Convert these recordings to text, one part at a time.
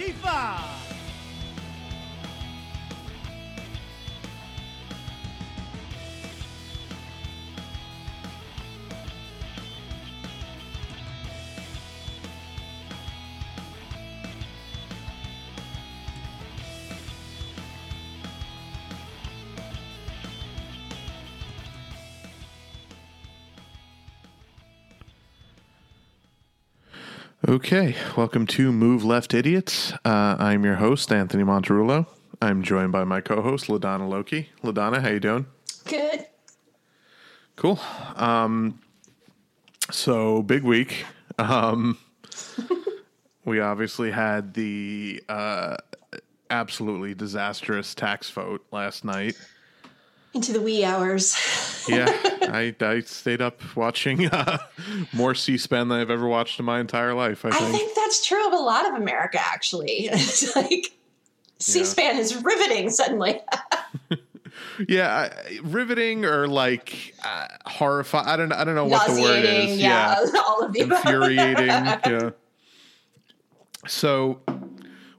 Kifa. Okay, welcome to Move Left Idiots. Uh, I'm your host, Anthony Monterulo. I'm joined by my co-host, LaDonna Loki. LaDonna, how you doing? Good. Cool. Um, so big week. Um, we obviously had the uh, absolutely disastrous tax vote last night. Into the wee hours. Yeah, I, I stayed up watching uh, more C-SPAN than I've ever watched in my entire life. I I think. think that's true of a lot of America, actually. It's like C-SPAN is riveting suddenly. Yeah, I- riveting or like uh, horrifying. I don't. I don't know what the word is. yeah, all of the infuriating. yeah. So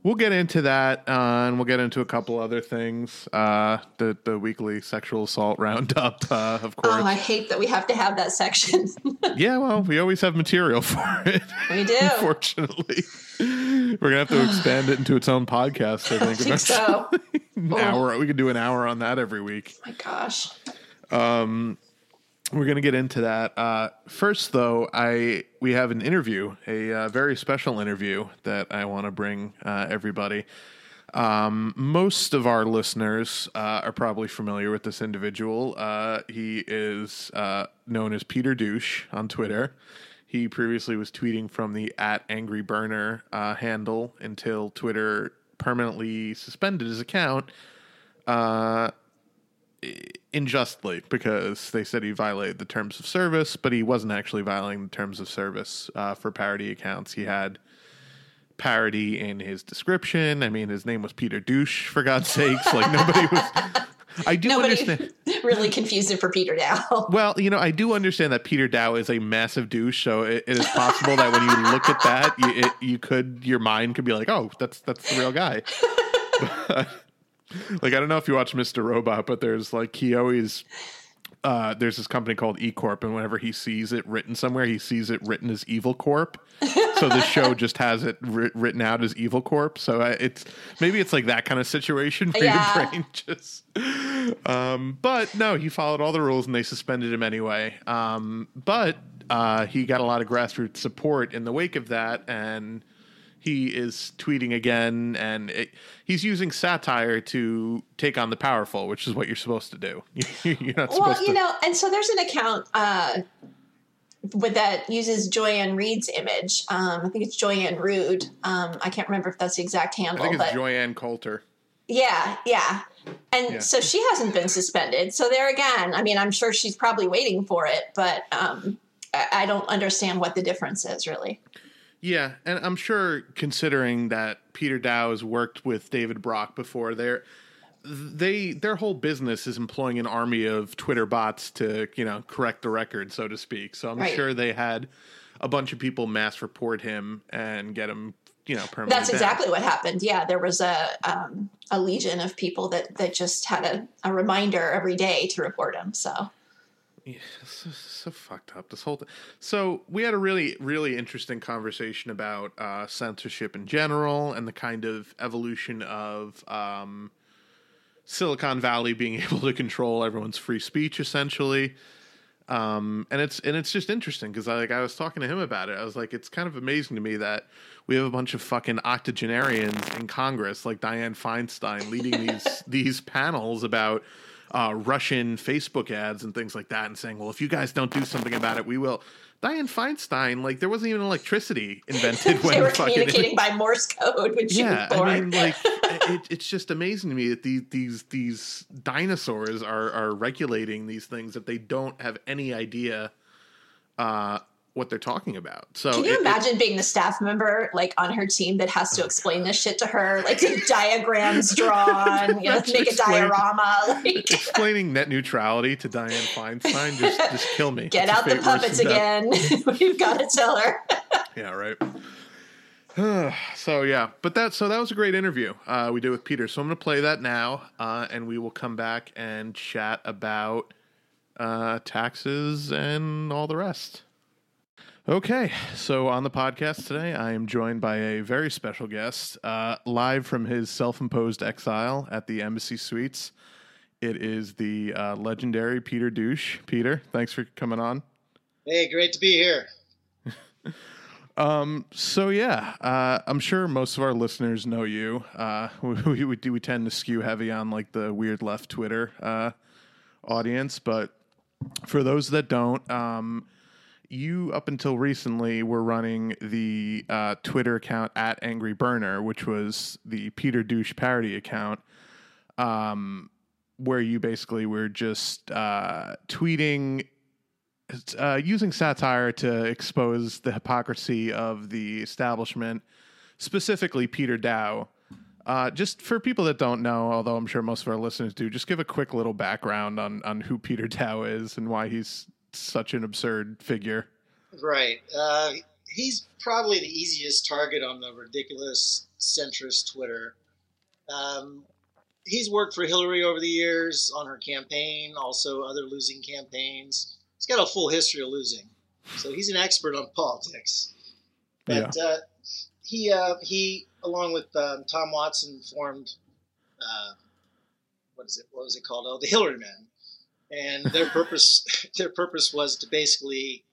we'll get into that, uh, and we'll get into a couple other things. Uh, the the weekly sexual assault roundup, uh, of course. Oh, I hate that we have to have that section. yeah, well, we always have material for it. we do. Unfortunately, we're gonna have to expand it into its own podcast. I think. I think so. An Oh. hour. We could do an hour on that every week. my gosh. We're gonna get into that. Uh, first, though, I we have an interview, a uh, very special interview that I want to bring uh, everybody. Um, most of our listeners uh, are probably familiar with this individual. Uh, he is uh, known as Peter Douche on Twitter. He previously was tweeting from the at Angry Burner uh, handle until Twitter permanently suspended his account unjustly because they said he violated the terms of service, but he wasn't actually violating the terms of service uh, for parody accounts. He had parody in his description. I mean, his name was Peter Douche, for God's sakes. Like, nobody was. I do Nobody understand. really confused it for Peter Daou. Well, you know, I do understand that Peter Daou is a massive douche, so it, it is possible that when you look at that, you, it, you could your mind could be like, "Oh, that's that's the real guy." But, like I don't know if you watch Mr. Robot, but there's like he always uh, there's this company called E Corp, and whenever he sees it written somewhere, he sees it written as Evil Corp. so the show just has it writ- written out as Evil Corp. So uh, it's maybe it's like that kind of situation where Yeah. your brain just. Um, but no, he followed all the rules, and they suspended him anyway. Um, but uh, he got a lot of grassroots support in the wake of that, and he is tweeting again, and it, he's using satire to take on the powerful, which is what you're supposed to do. you're not supposed to Well, you to. know, and so there's an account uh, with that uses Joy-Ann Reid's image. Um, I think it's Joyanne Rude. Um, I can't remember if that's the exact handle I think it's but Joyanne Coulter. yeah, yeah. And Yeah. so she hasn't been suspended. So there again, I mean, I'm sure she's probably waiting for it, but um, I, I don't understand what the difference is really. Yeah, and I'm sure considering that Peter Daou has worked with David Brock before, they're they their whole business is employing an army of Twitter bots to you know correct the record, so to speak. So I'm Right. sure they had a bunch of people mass report him and get him you know permanently. That's banned. exactly what happened. Yeah, there was a um, a legion of people that that just had a, a reminder every day to report him. So Yeah, so, so fucked up this whole thing. So we had a really, really interesting conversation about uh, censorship in general and the kind of evolution of um, Silicon Valley being able to control everyone's free speech, essentially. Um, and it's and it's just interesting because I like I was talking to him about it. I was like, it's kind of amazing to me that we have a bunch of fucking octogenarians in Congress, like Dianne Feinstein, leading these these panels about uh, Russian Facebook ads and things like that, and saying, "Well, if you guys don't do something about it, we will." Dianne Feinstein, like there wasn't even electricity invented when they were fucking communicating by Morse code when she yeah, was born. I mean, like it, it's just amazing to me that these these these dinosaurs are are regulating these things that they don't have any idea uh, what they're talking about. So Can you it- it- imagine being the staff member like on her team that has to explain this shit to her, like diagrams drawn, you know, make a diorama, like explaining net neutrality to Dianne Feinstein just just kill me. get It's out the puppets again. We've got to tell her. Yeah, right. so yeah, but that so that was a great interview uh, we did with Peter. So I'm going to play that now, uh, and we will come back and chat about uh, taxes and all the rest. Okay, so on the podcast today, I am joined by a very special guest, uh, live from his self-imposed exile at the Embassy Suites. It is the uh, legendary Peter Douche. Peter, thanks for coming on. Hey, great to be here. Um, so yeah, uh, I'm sure most of our listeners know you. Uh, we, we, we tend to skew heavy on like the weird left Twitter uh, audience, but for those that don't, um, you up until recently were running the uh, Twitter account at Angry Burner, which was the Peter Douche parody account, um, where you basically were just uh, tweeting uh, using satire to expose the hypocrisy of the establishment, specifically Peter Daou. Uh, just for people that don't know, although I'm sure most of our listeners do, just give a quick little background on on who Peter Daou is and why he's such an absurd figure. Right. Uh, he's probably the easiest target on the ridiculous centrist Twitter. Um, he's worked for Hillary over the years on her campaign, also other losing campaigns he's got a full history of losing, so he's an expert on politics. But yeah. uh, he uh, he along with um, Tom Watson formed uh, what is it? What was it called? Oh, the Hillary Men, and their purpose their purpose was to basically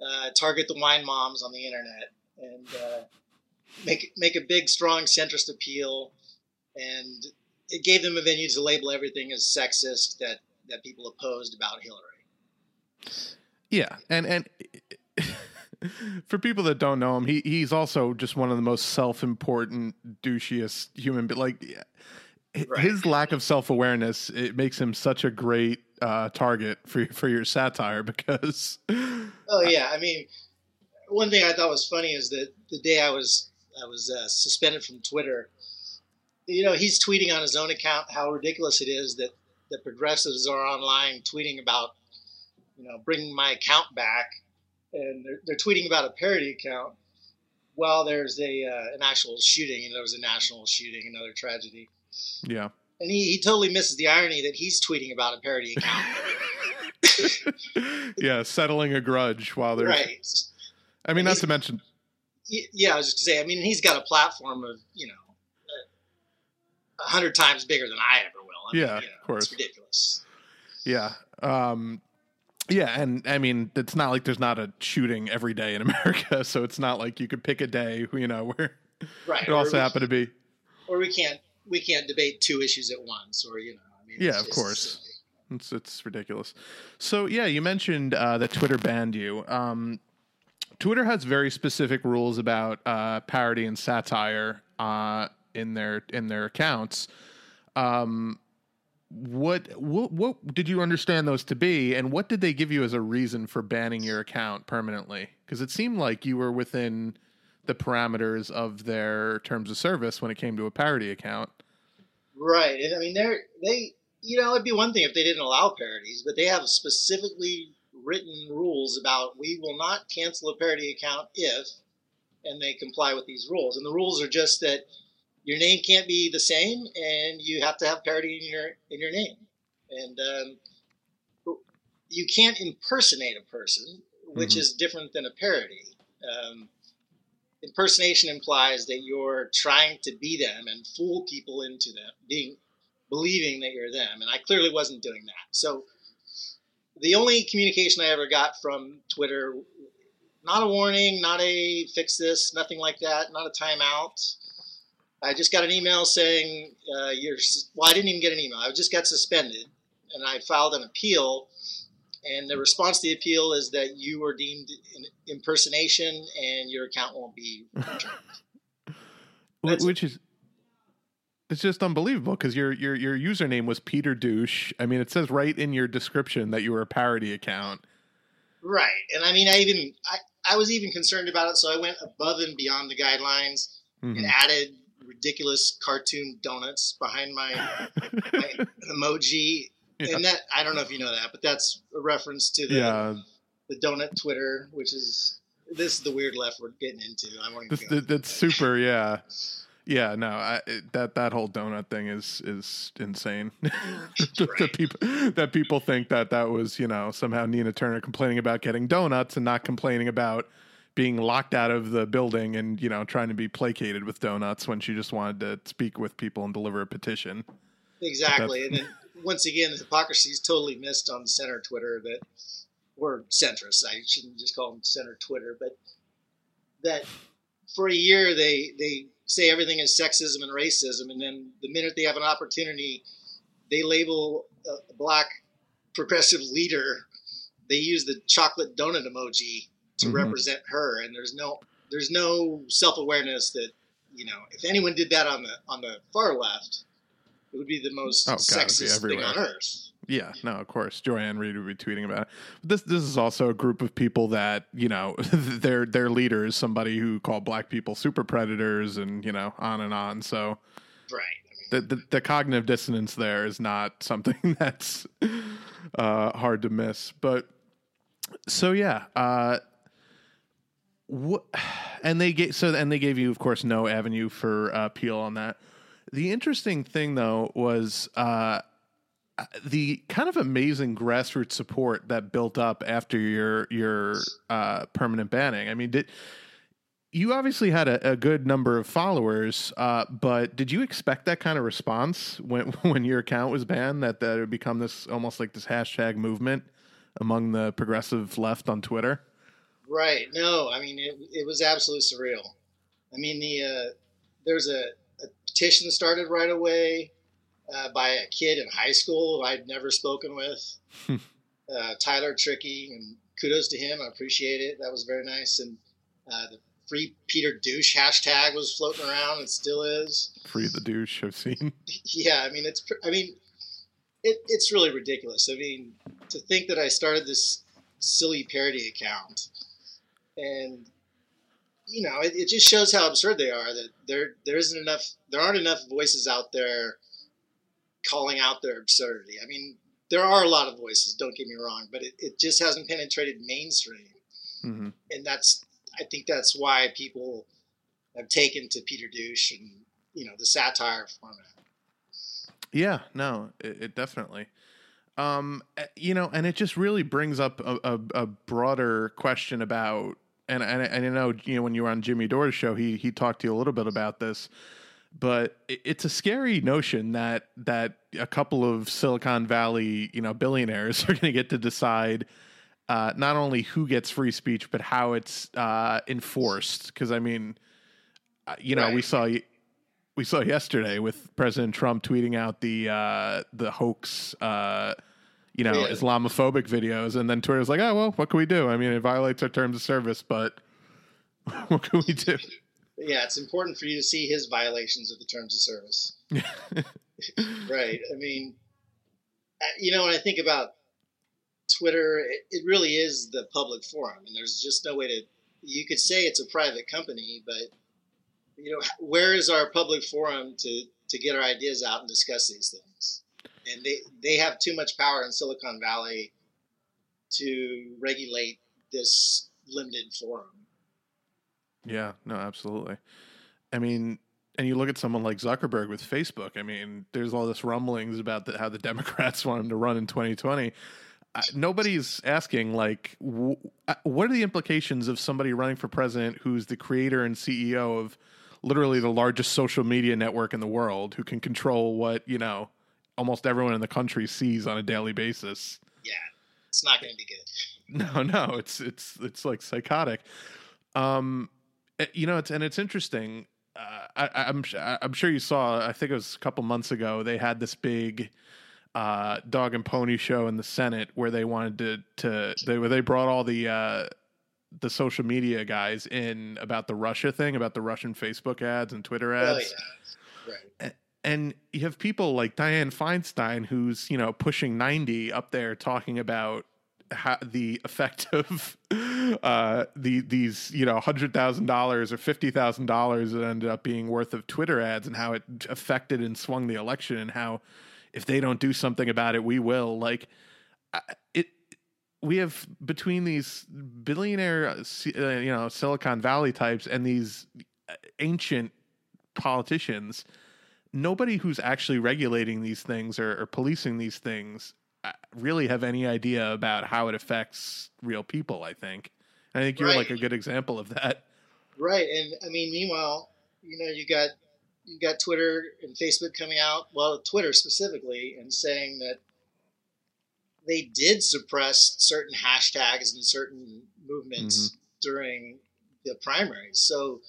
uh, target the wine moms on the internet and uh, make make a big strong centrist appeal, and it gave them a venue to label everything as sexist that that people opposed about Hillary. Yeah, and and for people that don't know him, he he's also just one of the most self-important, douchiest human. But like right. his lack of self-awareness, it makes him such a great uh, target for for your satire because. Oh yeah, I mean, one thing I thought was funny is that the day I was I was uh, suspended from Twitter, you know, he's tweeting on his own account how ridiculous it is that the progressives are online tweeting about you know, bringing my account back, and they're, they're tweeting about a parody account. Well, there's a uh, an actual shooting, and there was a national shooting, another tragedy. Yeah, and he, he totally misses the irony that he's tweeting about a parody account. yeah, settling a grudge while they're right. I mean, and not to mention. Yeah, I was just to say. I mean, he's got a platform of you know, a hundred times bigger than I ever will. I yeah, mean, you know, of course, it's ridiculous. Yeah, um, yeah, and I mean, it's not like there's not a shooting every day in America, so it's not like you could pick a day, you know, where right. it also happened to be. Or we can't we can't debate two issues at once, or you know, I mean, yeah, of course. It's it's ridiculous. So yeah, you mentioned uh, that Twitter banned you. Um, Twitter has very specific rules about uh, parody and satire uh, in their in their accounts. Um, what what what did you understand those to be and what did they give you as a reason for banning your account permanently because it seemed like you were within the parameters of their terms of service when it came to a parody account right and i mean they're they you know it'd be one thing if they didn't allow parodies but they have specifically written rules about we will not cancel a parody account if and they comply with these rules and the rules are just that your name can't be the same, and you have to have parody in your in your name. And um, you can't impersonate a person, which mm-hmm. is different than a parody. Um, impersonation implies that you're trying to be them and fool people into them being believing that you're them, and I clearly wasn't doing that. So the only communication I ever got from Twitter, not a warning, not a fix this, nothing like that, not a timeout. I just got an email saying uh, you're. Well, I didn't even get an email. I just got suspended, and I filed an appeal. And the response to the appeal is that you were deemed an impersonation, and your account won't be returned. Which is it's just unbelievable because your your your username was Peter Douche. I mean, it says right in your description that you were a parody account. Right, and I mean, I even I, I was even concerned about it, so I went above and beyond the guidelines mm-hmm. and added ridiculous cartoon donuts behind my, my emoji. Yeah. And that I don't know if you know that, but that's a reference to the yeah. the donut Twitter, which is this is the weird left we're getting into. I want This, that, that's super. Yeah, yeah. No, I, that that whole donut thing is is insane. that people that people think that that was you know somehow Nina Turner complaining about getting donuts and not complaining about being locked out of the building and you know trying to be placated with donuts when she just wanted to speak with people and deliver a petition. Exactly. And then once again, the hypocrisy is totally missed on center Twitter that, or centrist. I shouldn't just call them center Twitter, but that for a year they they say everything is sexism and racism, and then the minute they have an opportunity, they label a, black progressive leader. They use the chocolate donut emoji to Mhm. represent her, and there's no there's no self awareness that you know if anyone did that on the on the far left, it would be the most Oh, God, sexist thing on earth. Yeah, no, of course. Joy-Ann Reid would be tweeting about it. But this this is also a group of people that you know their their leader is somebody who called black people super predators and you know on and on. So Right. I mean, the the, the cognitive dissonance there is not something that's uh, hard to miss. But so yeah, uh, what? And they gave so and they gave you, of course, no avenue for uh, appeal on that. The interesting thing though was. Uh, the kind of amazing grassroots support that built up after your your uh, permanent banning. I mean, did you obviously had a, a good number of followers, uh, but did you expect that kind of response when when your account was banned? That that it would become this almost like this hashtag movement among the progressive left on Twitter? right. No, I mean it, it was absolutely surreal. I mean the uh, there's a, a petition started right away uh, by a kid in high school who I'd never spoken with, uh, Tyler Tricky, and kudos to him. I appreciate it. That was very nice. And uh, the free Peter douche hashtag was floating around It still is. Free the douche I've seen. yeah, I mean it's I mean it, it's really ridiculous. I mean to think that I started this silly parody account and you know it, it just shows how absurd they are that there there isn't enough there aren't enough voices out there calling out their absurdity. I mean there are a lot of voices, don't get me wrong, but it, it just hasn't penetrated mainstream hmm and that's I think that's why people have taken to Peter Douche and you know the satire format. Yeah, no, it, it definitely. Um, eh, you know, and it just really brings up a, a, a broader question about, and and I, and I know you know when you were on Jimmy Dore's show, he he talked to you a little bit about this, but it's a scary notion that that a couple of Silicon Valley you know billionaires are going to get to decide. Uh, not only who gets free speech, but how it's uh, enforced. Because I mean, uh, you know, we saw we saw yesterday with President Trump tweeting out the uh, the hoax, uh, you know, Yeah. Islamophobic videos, and then Twitter's like, oh well, what can we do? I mean, it violates our terms of service, but what can we do? Yeah, it's important for you to see his violations of the terms of service. right. I mean, uh, you know, when I think about Twitter, it, it really is the public forum, and there's just no way to. You could say it's a private company, but you know, where is our public forum to to get our ideas out and discuss these things? And they they have too much power in Silicon Valley to regulate this limited forum. Yeah, no, absolutely. I mean, and you look at someone like Zuckerberg with Facebook. I mean, there's all this rumblings about the, how the Democrats want him to run in 2020. Uh, nobody's asking like, uh, what are the implications of somebody running for president who's the creator and CEO of literally the largest social media network in the world, who can control what you know almost everyone in the country sees on a daily basis? Yeah, it's not going to be good. No, no, it's it's it's like psychotic. Um, eh, you know, it's and it's interesting. Uh, I, I'm I'm sure you saw. I think it was a couple months ago. They had this big uh, dog and pony show in the Senate where they wanted to to they where they brought all the uh, the social media guys in about the Russia thing, about the Russian Facebook ads and Twitter Oh ads yeah, right. and you have people like Dianne Feinstein, who's you know pushing ninety, up there talking about how, the effect of uh, the these you know hundred thousand dollars or fifty thousand dollars that ended up being worth of Twitter ads, and how it affected and swung the election, and how if they don't do something about it, we will. Like it, we have between these billionaire, uh, uh, you know, Silicon Valley types and these uh, ancient politicians, nobody who's actually regulating these things or, or policing these things uh, really have any idea about how it affects real people. I think. I think you're like a good example of that. Right, and I mean, meanwhile, you know, you got you got Twitter and Facebook coming out. Well, Twitter specifically, and saying that they did suppress certain hashtags and certain movements during the primaries. So,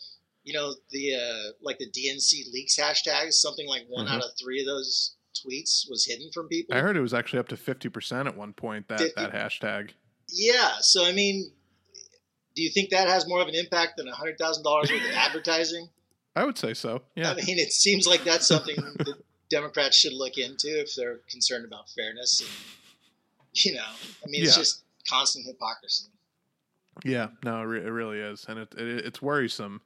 you know, the uh, like the DNC leaks hashtag, something like one Mhm. out of three of those tweets was hidden from people. I heard it was actually up to fifty percent at one point. That 50? that hashtag. Yeah, so I mean, do you think that has more of an impact than hundred thousand dollars worth of advertising? I would say so. Yeah. I mean, it seems like that's something that Democrats should look into if they're concerned about fairness. And, you know, I mean, it's Yeah. just constant hypocrisy. Yeah, no, it really is, and it, it it's worrisome.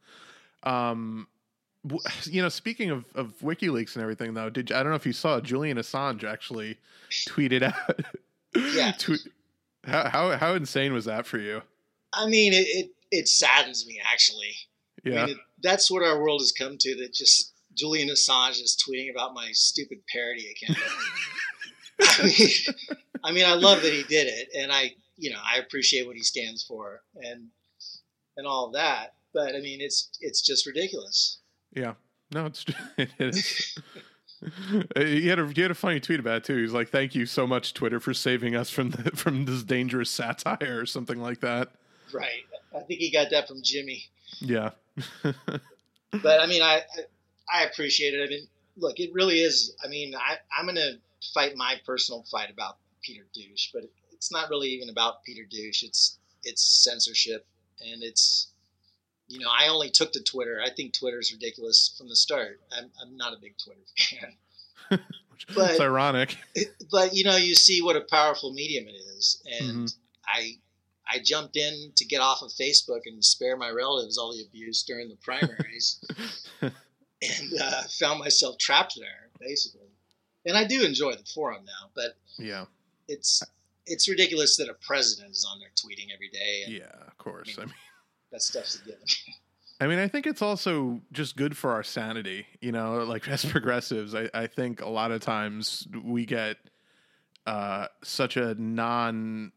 Um, you know, speaking of, of WikiLeaks and everything, though, did you, I don't know if you saw Julian Assange actually tweeted out. Yeah. Tweet, how, how how insane was that for you? I mean, it, it, it saddens me, actually. Yeah, I mean, it, that's what our world has come to, that just Julian Assange is tweeting about my stupid parody account. I mean, I mean, I love that he did it, and I, you know, I appreciate what he stands for, and and all of that. But I mean, it's it's just ridiculous. yeah. No, it's it is. He had a he had a funny tweet about it too. He's like, "Thank you so much, Twitter, for saving us from the, from this dangerous satire or something like that." Right. I think he got that from Jimmy. Yeah, But I mean, I I, appreciate it. I mean, look, it really is. I mean, I, I'm going to fight my personal fight about Peter Douche, but it's not really even about Peter Douche. It's it's censorship, and it's you know, I only took to Twitter. I think Twitter's ridiculous from the start. I'm I'm not a big Twitter fan. But- it's ironic. but you know, you see what a powerful medium it is, and Mhm. I I jumped in to get off of Facebook and spare my relatives all the abuse during the primaries, and uh, found myself trapped there basically. And I do enjoy the forum now, but yeah, it's it's ridiculous that a president is on there tweeting every day, and yeah, of course. I mean. That stuff's a given. I mean, I think it's also just good for our sanity. You know, like as progressives, I, I think a lot of times we get uh, such a non.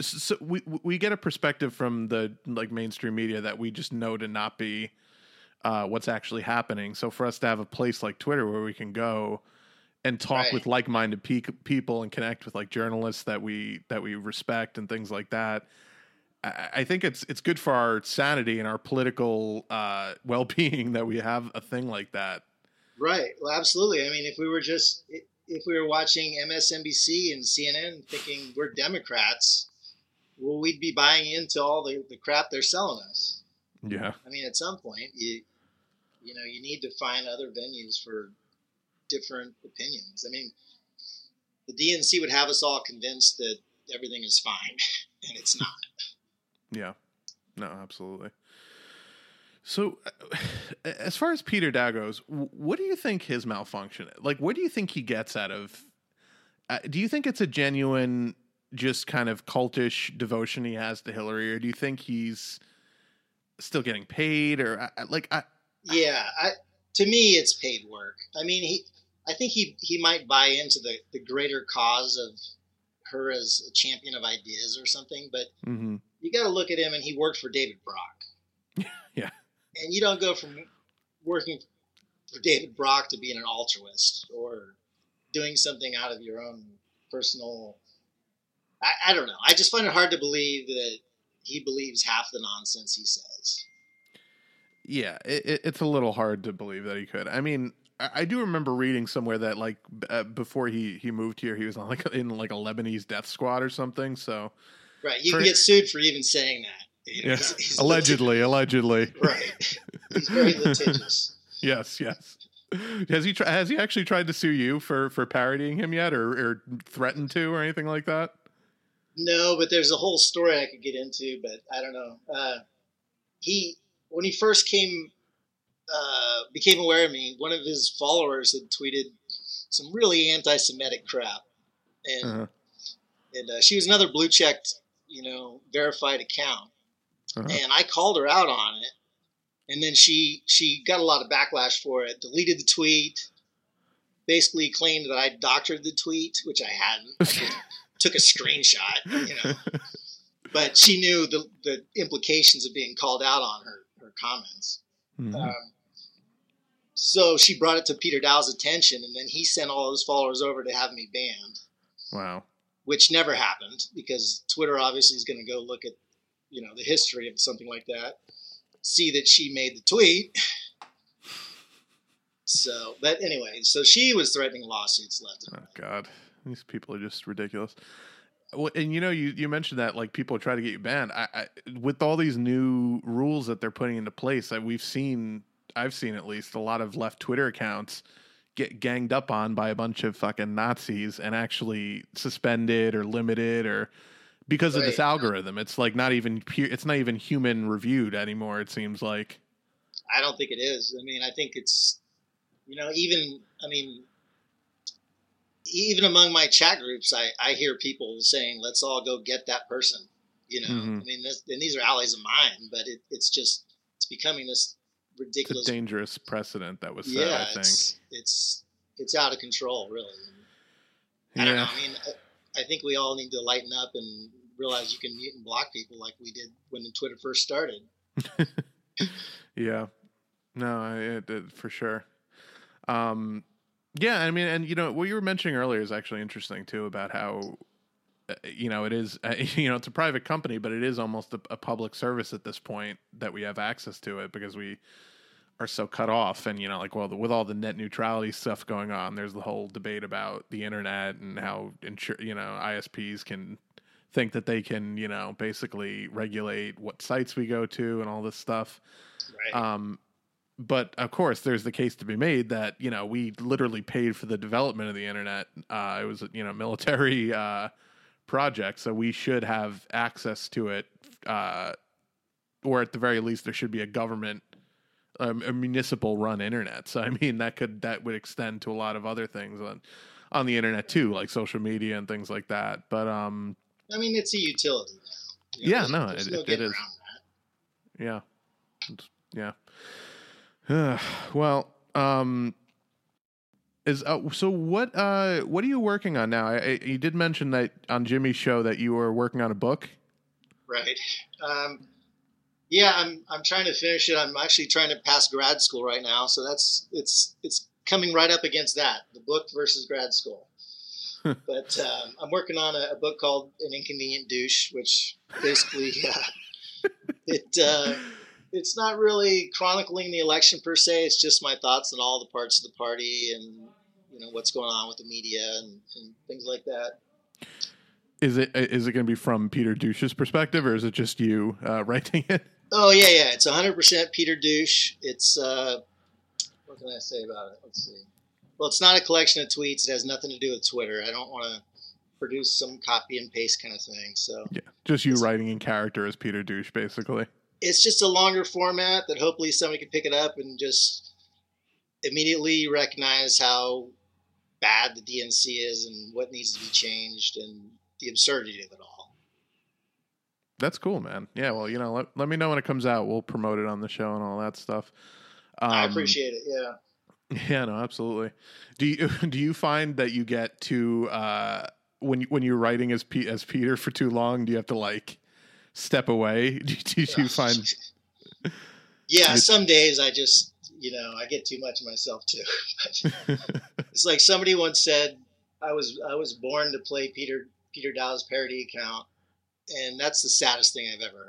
So we we get a perspective from the like mainstream media that we just know to not be uh, what's actually happening. So for us to have a place like Twitter where we can go and talk Right. with like-minded pe- people and connect with like journalists that we that we respect and things like that. I think it's it's good for our sanity and our political uh, well being that we have a thing like that. Right. Well, absolutely. I mean, if we were just if we were watching MSNBC and CNN thinking we're Democrats, well, we'd be buying into all the, the crap they're selling us. Yeah, I mean, at some point, you you know, you need to find other venues for different opinions. I mean, the DNC would have us all convinced that everything is fine, and it's not. Yeah, no, absolutely. So, as far as Peter Daou goes, what do you think his malfunction is? Like, what do you think he gets out of? Uh, do you think it's a genuine, just kind of cultish devotion he has to Hillary, or do you think he's still getting paid, or uh, like, I, Yeah, I, to me, it's paid work. I mean, he, I think he he might buy into the the greater cause of her as a champion of ideas or something, but mhm. You got to look at him, and he worked for David Brock. Yeah. And you don't go from working for David Brock to being an altruist or doing something out of your own personal. I, I don't know. I just find it hard to believe that he believes half the nonsense he says. Yeah, it, it, it's a little hard to believe that he could. I mean, I, I do remember reading somewhere that like uh, before he he moved here, he was on like in like a Lebanese death squad or something. So Right. You For- can get sued for even saying that. You know, yeah, he's- he's allegedly, allegedly, right. He's very litigious. yes, yes. Has he tr- has he actually tried to sue you for for parodying him yet, or or threatened to, or anything like that? No, but there's a whole story I could get into, but I don't know. Uh, he when he first came uh, became aware of me, one of his followers had tweeted some really anti-Semitic crap, and Uh-huh. and uh, she was another blue checked you know, verified account, Uh-huh. and I called her out on it, and then she she got a lot of backlash for it. Deleted the tweet, basically claimed that I doctored the tweet, which I hadn't. I took a screenshot, you know. But she knew the the implications of being called out on her her comments. Mhm. Um, so she brought it to Peter Daou's attention, and then he sent all his followers over to have me banned, wow. Which never happened because Twitter obviously is going to go look at, you know, the history of something like that, see that she made the tweet. So, but anyway, so she was threatening lawsuits left and Oh God, these people are just ridiculous. Well, and you know, you, you mentioned that like people try to get you banned. I, I with all these new rules that they're putting into place, I, we've seen, I've seen at least a lot of left Twitter accounts get ganged up on by a bunch of fucking Nazis and actually suspended or limited or because of this algorithm. It's like not even it's not even human reviewed anymore. It seems like. I don't think it is. I mean, I think it's, you know, even, I mean, even among my chat groups, I, I hear people saying, let's all go get that person. You know, Mhm. I mean, this, and these are allies of mine, but it, it's just, it's becoming this It's a dangerous precedent that was set. yeah, I think. it's, it's, it's out of control, really. I don't know. I mean, I, think we all need to lighten up and realize you can mute and block people like we did when Twitter first started. Yeah, no, I, it, it, for sure. Um, yeah, I mean, and you know what you were mentioning earlier is actually interesting too about how uh, you know it is you know it's a private company, but it is almost a, a public service at this point that we have access to it because we are so cut off and you know like well the, with all the net neutrality stuff going on there's the whole debate about the internet and how insur- you know ISPs can think that they can you know basically regulate what sites we go to and all this stuff Right. um, but of course, there's the case to be made that you know we literally paid for the development of the internet. Uh, it was you know military uh, project, so we should have access to it, uh, or at the very least, there should be a government, um, a municipal run internet. So I mean, that could that would extend to a lot of other things on on the internet too, like social media and things like that. But um, I mean, it's a utility. You Yeah, no, it- it getting is. around that. Yeah. It's- Yeah. well, um is uh, so what uh what are you working on now? I, I, you did mention that on Jimmy's show that you were working on a book. Right. Um, yeah, I'm I'm trying to finish it. I'm actually trying to pass grad school right now, so that's it's it's coming right up against that the book versus grad school. but um, I'm working on a, a book called An Inconvenient Douche, which basically uh, it uh, it's not really chronicling the election per se. It's just my thoughts on all the parts of the party and you know what's going on with the media and, and things like that. Is it is it going to be from Peter Douche's perspective or is it just you uh, writing it? Oh yeah, yeah. It's 100% Peter Douche. It's uh, what can I say about it? Let's see. Well, it's not a collection of tweets. It has nothing to do with Twitter. I don't want to produce some copy and paste kind of thing. So Yeah, just you writing in character as Peter Douche, basically. it's just a longer format that hopefully somebody can pick it up and just immediately recognize how bad the DNC is and what needs to be changed and the absurdity of it all. That's cool, man. Yeah, well, you know, let, let me know when it comes out. We'll promote it on the show and all that stuff. Um, I appreciate it. Yeah. Yeah, no, absolutely. Do you do you find that you get to uh, when you, when you're writing as P, as Peter for too long? Do you have to like step away? Do, do you find? yeah, some days I just, you know, I get too much of myself too. It's like somebody once said, I was I was born to play Peter Peter Daou's parody account, and that's the saddest thing I've ever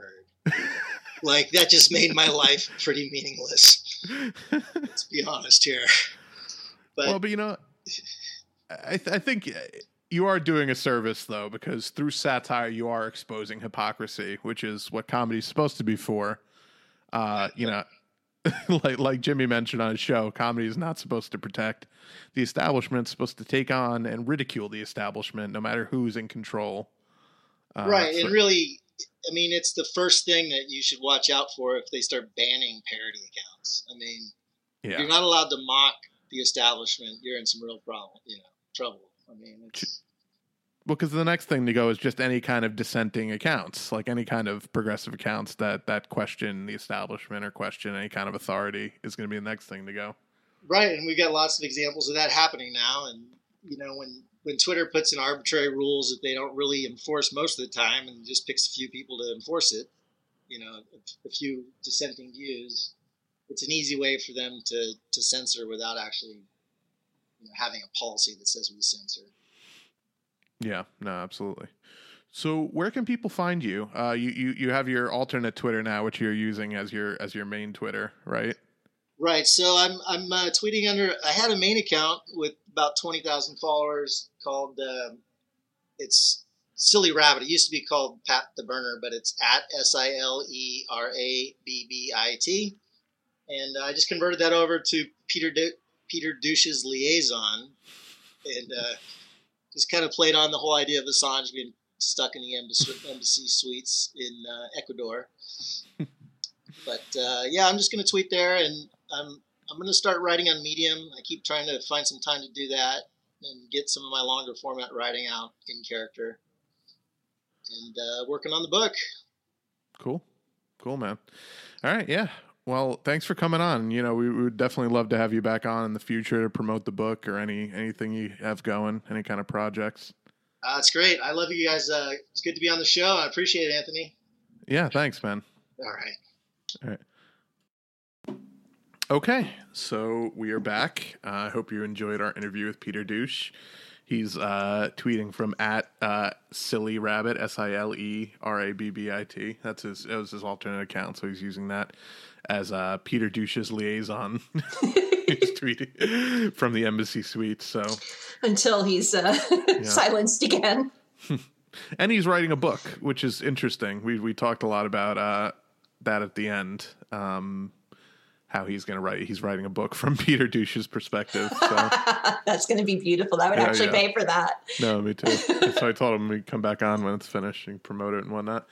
heard. like that just made my life pretty meaningless. Let's be honest here. But well, but you know, I th- I think you are doing a service though because through satire you are exposing hypocrisy, which is what comedy is supposed to be for. Uh, you know, like like Jimmy mentioned on his show, comedy is not supposed to protect the establishment; it's supposed to take on and ridicule the establishment, no matter who's in control. Uh, right, so- and really, I mean, it's the first thing that you should watch out for if they start banning parody accounts. I mean, yeah, you're not allowed to mock the establishment. You're in some real problem, you know, trouble. I mean, it's Well, because the next thing to go is just any kind of dissenting accounts, like any kind of progressive accounts that that question the establishment or question any kind of authority is going to be the next thing to go. Right, and we've got lots of examples of that happening now. And you know, when when Twitter puts in arbitrary rules that they don't really enforce most of the time, and just picks a few people to enforce it, you know, a, a few dissenting views, it's an easy way for them to to censor without actually you know, having a policy that says we censor. Yeah, no, absolutely. So where can people find you? Uh, you, you you have your alternate Twitter now, which you're using as your as your main Twitter, right? Right. So I'm I'm uh, tweeting under. I had a main account with about twenty thousand followers called. Uh, it's Silly Rabbit. It used to be called Pat the Burner, but it's at S I L E R A B B I T, and I just converted that over to Peter du- Peter Douche's liaison, and uh, just kind of played on the whole idea of Assange being stuck in the embassy, embassy suites in uh, Ecuador. but uh, yeah, I'm just going to tweet there, and I'm I'm going to start writing on Medium. I keep trying to find some time to do that and get some of my longer format writing out in character, and uh, working on the book. Cool, cool, man. All right, yeah. Well, thanks for coming on. You know, we, we would definitely love to have you back on in the future to promote the book or any anything you have going, any kind of projects. Uh, it's great. I love you guys. Uh, it's good to be on the show. I appreciate it, Anthony. Yeah, thanks, man. All right. All right. Okay, so we are back. Uh, I hope you enjoyed our interview with Peter Douche. He's uh, tweeting from at uh, silly rabbit s i l e r a b b i t. That's his. That was his alternate account, so he's using that as uh, Peter Douche's liaison. he's tweeting from the embassy suite. So until he's uh, silenced again. and he's writing a book, which is interesting. We we talked a lot about uh, that at the end. Um, how he's going to write. He's writing a book from Peter Douche's perspective. So. That's going to be beautiful. That would Yeah, actually yeah. pay for that. no, me too. so I told him we'd come back on when it's finished and promote it and whatnot.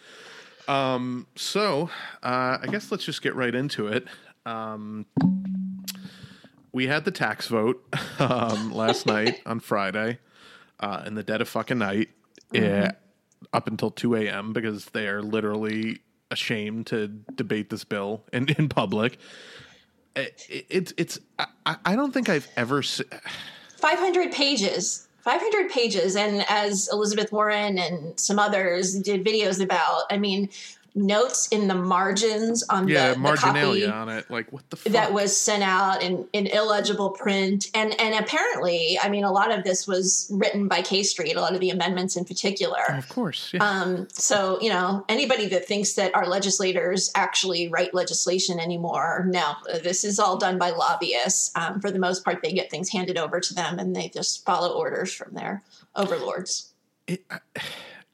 Um, so uh, I guess let's just get right into it. Um, we had the tax vote um, last night on Friday uh, in the dead of fucking night, yeah, up until 2 a.m. because they are literally ashamed to debate this bill in, in public. It, it's it's I, I don't think I've ever se- 500 pages. 500 pages and as elizabeth warren and some others did videos about i mean notes in the margins on yeah the, the marginalia on it. Like what the fuck? that was sent out in, in illegible print. And and apparently i mean a lot of this was written by k street a lot of the amendments in particular. Of course yeah. um, so you know anybody that thinks that our legislators actually write legislation anymore no this is all done by lobbyists. Um, for the most part they get things handed over to them and they just follow orders from their overlords. It, I,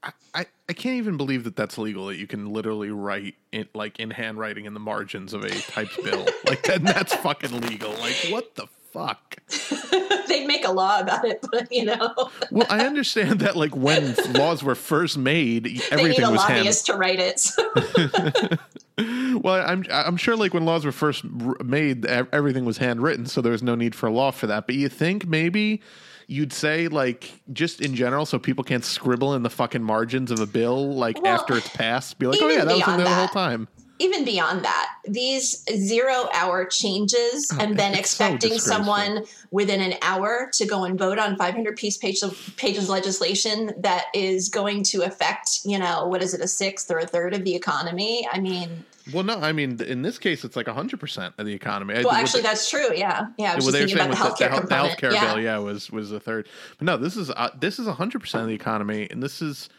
I, I can't even believe that that's legal that you can literally write it like in handwriting in the margins of a typed bill. Like that that's fucking legal. Like what the fuck? They'd make a law about it but you know. Well i understand that like when laws were first made everything a was hand to write it so. well i'm i'm sure like when laws were first r- made everything was handwritten so there was no need for a law for that. But you think maybe you'd say like just in general so people can't scribble in the fucking margins of a bill like Well, after it's passed be like oh yeah that was in there the whole time even beyond that, these zero hour changes Oh, and then it's so expecting someone within an hour to go and vote on 500 piece page of, pages of legislation that is going to affect, you know, what is it, a sixth or a third of the economy? I mean, Well, no, I mean, in this case, it's like hundred percent of the economy. Well, actually, that's true. Yeah. Yeah. I was what they were saying about the healthcare the, the healthcare yeah. bill, yeah, was was a third. But no, this is uh, this is hundred percent of the economy, and this is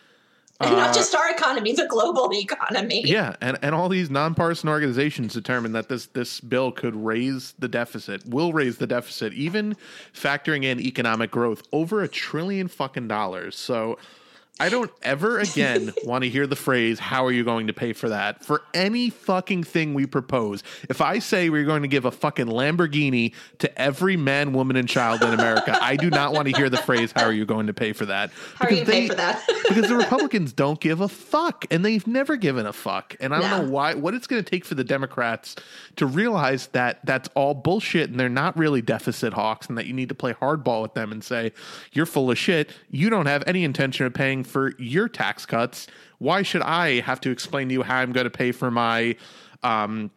And uh, not just our economy, the global economy. yeah, and, and all these nonpartisan organizations determined that this this bill could raise the deficit, will raise the deficit, even factoring in economic growth over a trillion fucking dollars. So I don't ever again want to hear the phrase, How are you going to pay for that? for any fucking thing we propose. If I say we're going to give a fucking Lamborghini to every man, woman, and child in America, I do not want to hear the phrase, How are you going to pay for that? How are you Because going to pay for that? because the Republicans don't give a fuck, and they've never given a fuck. And I don't No. know why. What it's going to take for the Democrats to realize that that's all bullshit, and they're not really deficit hawks, and that you need to play hardball with them and say, "You're full of shit. You don't have any intention of paying for your tax cuts. Why should I have to explain to you how I'm going to pay for my?" Um,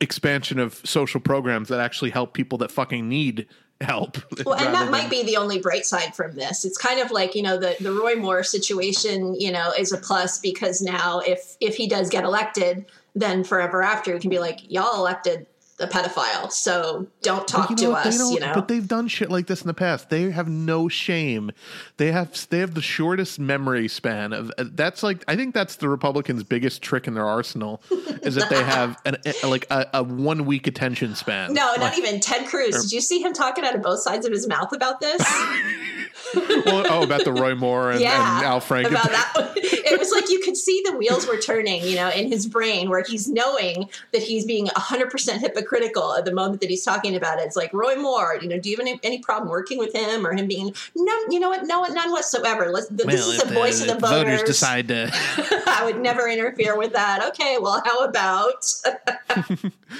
expansion of social programs that actually help people that fucking need help. Well, and that might be the only bright side from this. It's kind of like you know the the Roy Moore situation. You know, is a plus because now if if he does get elected, then forever after you can be like, y'all elected the pedophile, so don't talk to what? Us. You know, but they've done shit like this in the past. They have no shame. They have they have the shortest memory span of. uh, That's like I think that's the Republicans' biggest trick in their arsenal is that they have an a, like a, a one week attention span. no, Like, not even Ted Cruz. Did you see him talking out of both sides of his mouth about this? well, oh, about the Roy Moore and, yeah, and Al Franken. about that. It was like you could see the wheels were turning, you know, in his brain, where he's knowing that he's being hundred percent hypocritical at the moment that he's talking about it. It's like Roy Moore, you know, do you have any, any problem working with him or him being no, you know what, no, none whatsoever. Let's, this Well, is if the voice of the voters. decide to. I would never interfere with that. Okay, well, how about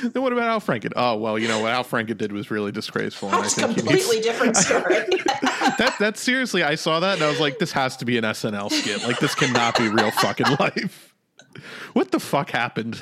then what about Al Franken? Oh well, you know what Al Franken did was really disgraceful. and I that's a think he needs- completely different story. that that seriously, I saw that and I was like, this has to be an SNL skit. Like this cannot be real fucking life. What the fuck happened?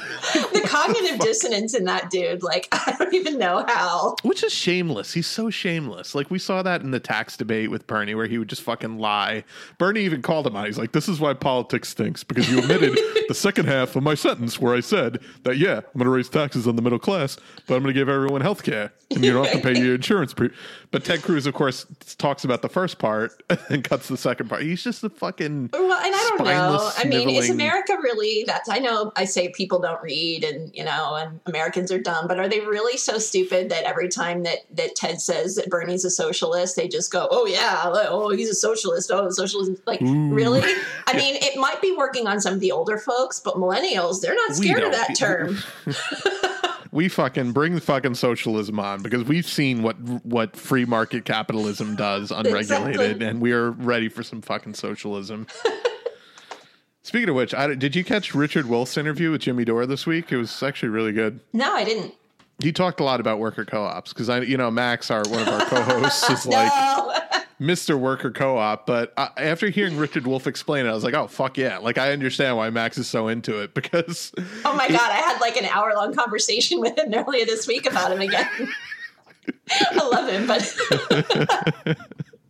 the cognitive dissonance in that dude, like I don't even know how. Which is shameless. He's so shameless. Like we saw that in the tax debate with Bernie, where he would just fucking lie. Bernie even called him out. He's like, "This is why politics stinks because you omitted the second half of my sentence where I said that yeah, I'm going to raise taxes on the middle class, but I'm going to give everyone health care and you don't have to pay your insurance." Pre-. But Ted Cruz, of course, talks about the first part and cuts the second part. He's just a fucking Well, and I don't know. I mean, is America really that's I know I say people don't read and you know, and Americans are dumb, but are they really so stupid that every time that that Ted says that Bernie's a socialist, they just go, "Oh yeah, oh, oh he's a socialist. Oh, socialism." Like, really? I mean, it might be working on some of the older folks, but millennials, they're not scared of that term. we fucking bring the fucking socialism on because we've seen what what free market capitalism does unregulated, Exactly. and we are ready for some fucking socialism. Speaking of which, I, did you catch Richard Wolff's interview with Jimmy Dore this week? It was actually really good. No, I didn't. He talked a lot about worker co-ops because I, you know, Max, our one of our co-hosts, is like no. Mr. Worker Co-op. But uh, after hearing Richard Wolff explain it, I was like, oh fuck yeah! Like I understand why Max is so into it because Oh my god, I had like an hour long conversation with him earlier this week about him again. I love him, but,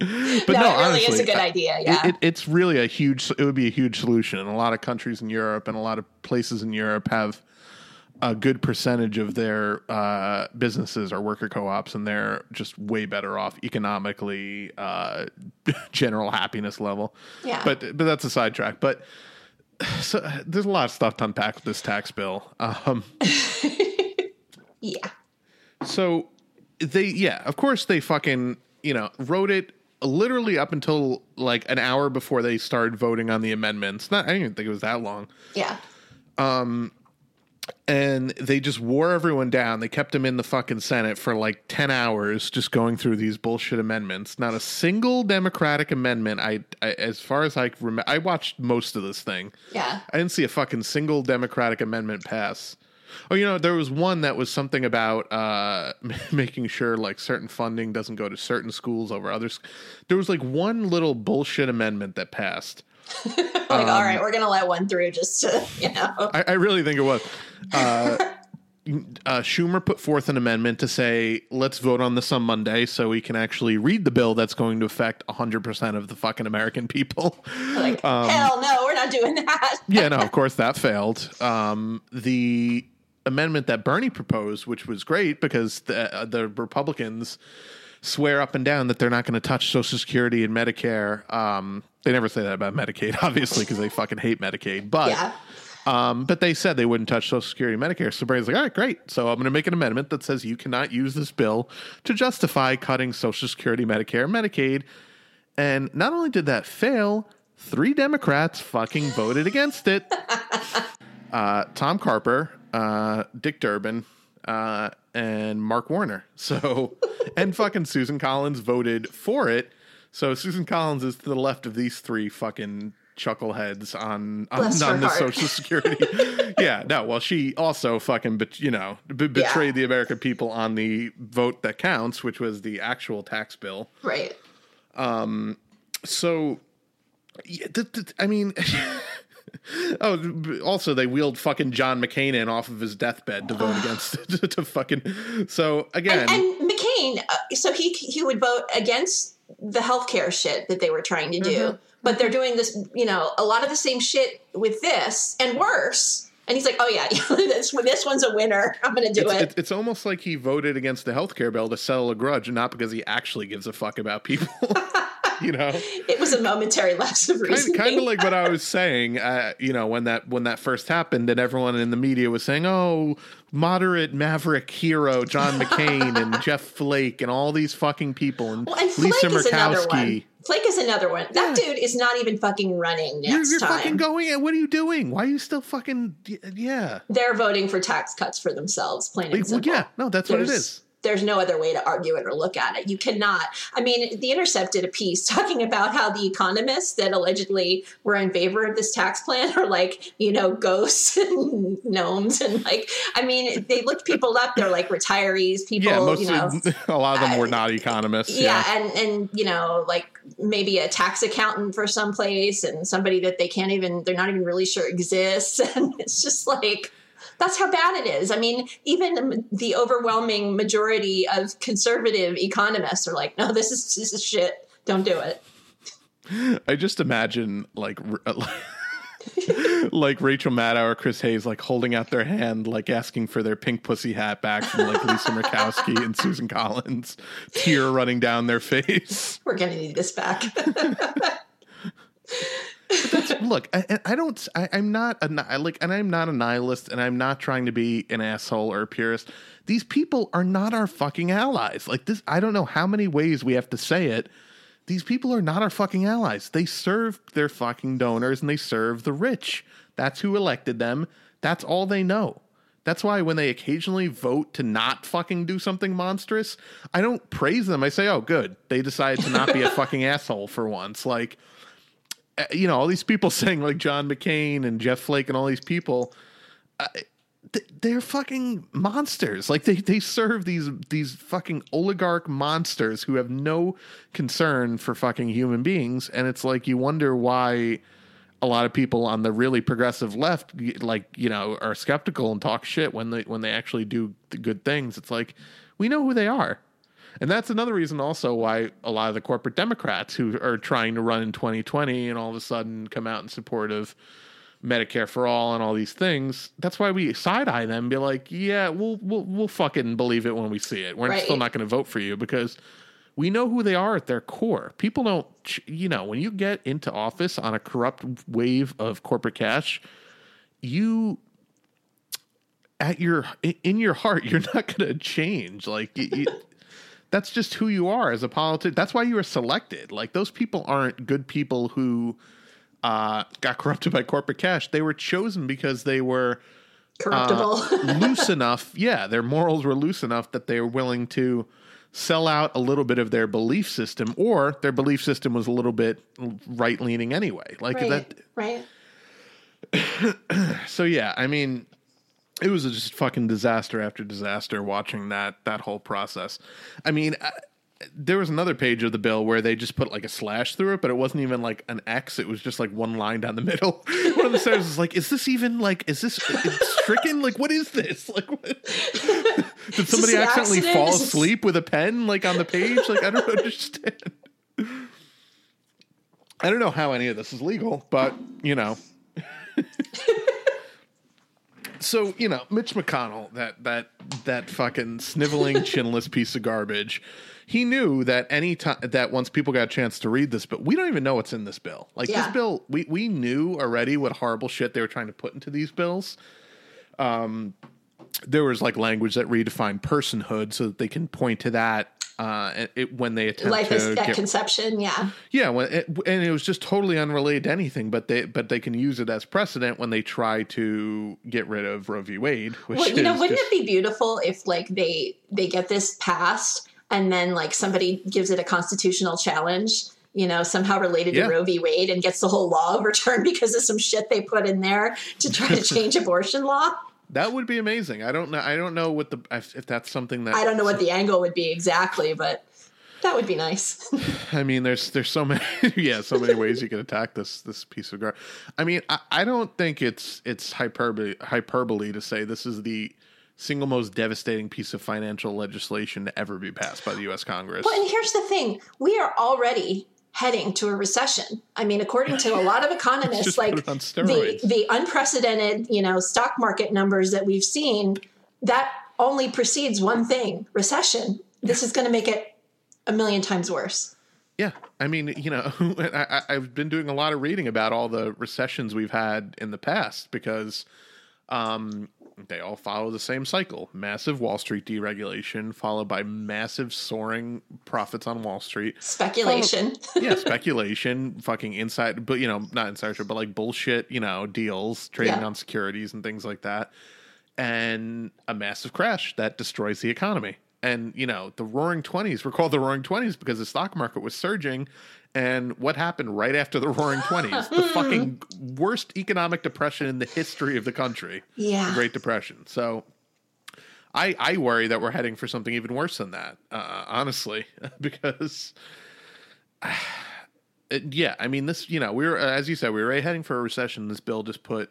but no, no, it really honestly, is a good idea. Yeah. It, it's really a huge. It would be a huge solution, and a lot of countries in Europe and a lot of places in Europe have a good percentage of their uh, businesses are worker co-ops, and they're just way better off economically, uh, general happiness level. Yeah. But but that's a sidetrack. But so there's a lot of stuff to unpack with this tax bill. Um, yeah. so they, yeah, of course they fucking, you know, wrote it literally up until like an hour before they started voting on the amendments. Not, I didn't even think it was that long. Yeah. Um, And they just wore everyone down. They kept them in the fucking Senate for like 10 hours just going through these bullshit amendments. Not a single Democratic amendment. I, I as far as I remember, I watched most of this thing. Yeah. I didn't see a fucking single Democratic amendment pass. Oh, you know, there was one that was something about uh, making sure like certain funding doesn't go to certain schools over others. There was like one little bullshit amendment that passed. Like, Um, all right, we're gonna let one through just to, you know. I, I really think it was. Uh, uh, Schumer put forth an amendment to say, let's vote on this on Monday so we can actually read the bill that's going to affect 100% of the fucking American people. Like, Um, hell no, we're not doing that. yeah, no, of course that failed. Um, the amendment that Bernie proposed, which was great because the uh, the Republicans swear up and down that they're not going to touch Social Security and Medicare. Um, they never say that about Medicaid, obviously, because they fucking hate Medicaid. But Yeah. um, but they said they wouldn't touch Social Security and Medicare. So Bernie's like, all right, great. So I'm going to make an amendment that says you cannot use this bill to justify cutting Social Security, Medicare, and Medicaid. And not only did that fail, three Democrats fucking voted against it. Uh, Tom Carper, uh, Dick Durbin, uh, and Mark Warner. So, and fucking Susan Collins voted for it. So Susan Collins is to the left of these three fucking chuckleheads on on, on the heart. Social Security. yeah, no. Well, she also fucking, but you know, b- betrayed the American people on the vote that counts, which was the actual tax bill. Right. Um. So, yeah, th- th- I mean, oh, also they wheeled fucking John McCain in off of his deathbed to vote against to, to fucking. So again, And, and McCain, uh, so he he would vote against the healthcare shit that they were trying to do, Mm-hmm. but they're doing this, you know, a lot of the same shit with this and worse. And he's like, "Oh yeah, this this one's a winner. I'm going to do it's, it." it's, almost like he voted against the healthcare bill to settle a grudge, and not because he actually gives a fuck about people. You know, It was a momentary lapse of kind, reasoning. kind of like what I was saying. Uh, you know, when that when that first happened, and everyone in the media was saying, "Oh, moderate maverick hero John McCain and Jeff Flake and all these fucking people and, well, and Flake Lisa is another one. Murkowski." Flake is another one. That dude is not even fucking running You're, you're time. fucking going. And what are you doing? Why are you still fucking? Yeah. They're voting for tax cuts for themselves, plain and Like, well, simple. yeah. No, that's what it There's- is. There's no other way to argue it or look at it. You cannot. I mean, The Intercept did a piece talking about how the economists that allegedly were in favor of this tax plan are like, you know, ghosts and gnomes. And like, I mean, they looked people up. They're like retirees, people, Yeah, most you know. a lot of them were not economists. yeah, and and you know, like maybe a tax accountant for some place and somebody that they can't even they're not even really sure exists. And it's just like that's how bad it is. I mean, even the overwhelming majority of conservative economists are like, no, this is this is shit. Don't do it. I just imagine like uh, like Rachel Maddow or Chris Hayes like holding out their hand, like asking for their pink pussy hat back from like Lisa Murkowski and Susan Collins, tear running down their face. We're gonna need this back. Look, I, I don't. I, I'm not a like, and I'm not a nihilist, and I'm not trying to be an asshole or a purist. These people are not our fucking allies. Like this, I don't know how many ways we have to say it. These people are not our fucking allies. They serve their fucking donors and they serve the rich. That's who elected them. That's all they know. That's why when they occasionally vote to not fucking do something monstrous, I don't praise them. I say, "Oh, good. They decided to not be a fucking asshole for once." Like you know, all these people saying like John McCain and Jeff Flake and all these people, uh, they're fucking monsters. Like they they serve these these fucking oligarch monsters who have no concern for fucking human beings, and it's like you wonder why a lot of people on the really progressive left like you know are skeptical and talk shit when they when they actually do the good things. It's like we know who they are and that's another reason also why a lot of the corporate democrats who are trying to run in 2020 and all of a sudden come out in support of medicare for all and all these things that's why we side eye them and be like yeah we'll we'll, we'll fucking believe it when we see it we're Right. still not going to vote for you because we know who they are at their core. People don't, you know, when you get into office on a corrupt wave of corporate cash, you at your in your heart, you're not going to change. Like you- that's just who you are as a politician. That's why you were selected. Like those people aren't good people who uh, got corrupted by corporate cash. They were chosen because they were Corruptible. loose enough. Yeah, their morals were loose enough that they were willing to sell out a little bit of their belief system, or their belief system was a little bit right leaning anyway. Like right. that. right. So yeah, I mean, it was just fucking disaster after disaster watching that that whole process. I mean. I, there was another page of the bill where they just put like a slash through it, but it wasn't even like an X. It was just like one line down the middle. One of the stars was like, "Is this even like? Is this stricken? Like, what is this? Like, what? did somebody accidentally accident? fall Is this- asleep with a pen like on the page? Like, I don't understand. I don't know how any of this is legal, but you know. So you know, Mitch McConnell, that that that fucking sniveling, chinless piece of garbage. He knew that any time that once people got a chance to read this, but we don't even know what's in this bill. Like Yeah. this bill, we we knew already what horrible shit they were trying to put into these bills. Um, there was like language that redefined personhood so that they can point to that uh, it, it- when they attempt Life is at get conception, yeah. yeah, when it, and it was just totally unrelated to anything, but they but they can use it as precedent when they try to get rid of Roe v. Wade. Which Well, you know, wouldn't just- it be beautiful if like they they get this passed and then like somebody gives it a constitutional challenge, you know, somehow related Yeah. to Roe v. Wade and gets the whole law overturned because of some shit they put in there to try to change abortion law? That would be amazing? I don't know. I don't know what the if, if that's something that I don't know what the angle would be exactly, but that would be nice. I mean, there's there's so many yeah, so many ways you can attack this this piece of garbage. I mean, I, I don't think it's it's hyperbole hyperbole to say this is the single most devastating piece of financial legislation to ever be passed by the U.S. Congress. Well, and here's the thing: we are already heading to a recession. I mean, according to a lot of economists, like put it on the the unprecedented, you know, stock market numbers that we've seen, that only precedes one thing: recession. This is going to make it a million times worse. Yeah, I mean, you know, I- I've been doing a lot of reading about all the recessions we've had in the past because um, they all follow the same cycle: massive Wall Street deregulation, followed by massive soaring profits on Wall Street. Speculation. Yeah, speculation, fucking inside, but you know, not insider, but like bullshit, you know, deals, trading Yeah. on securities and things like that, and a massive crash that destroys the economy. And you know, the Roaring Twenties were called the Roaring Twenties because the stock market was surging. And what happened right after the Roaring Twenties? the fucking worst economic depression in the history of the country, Yeah, the. Great Depression. So. I, I worry that we're heading for something even worse than that, uh, honestly, because it- yeah, I mean this. You know, we were as you said, we were already heading for a recession. This bill just put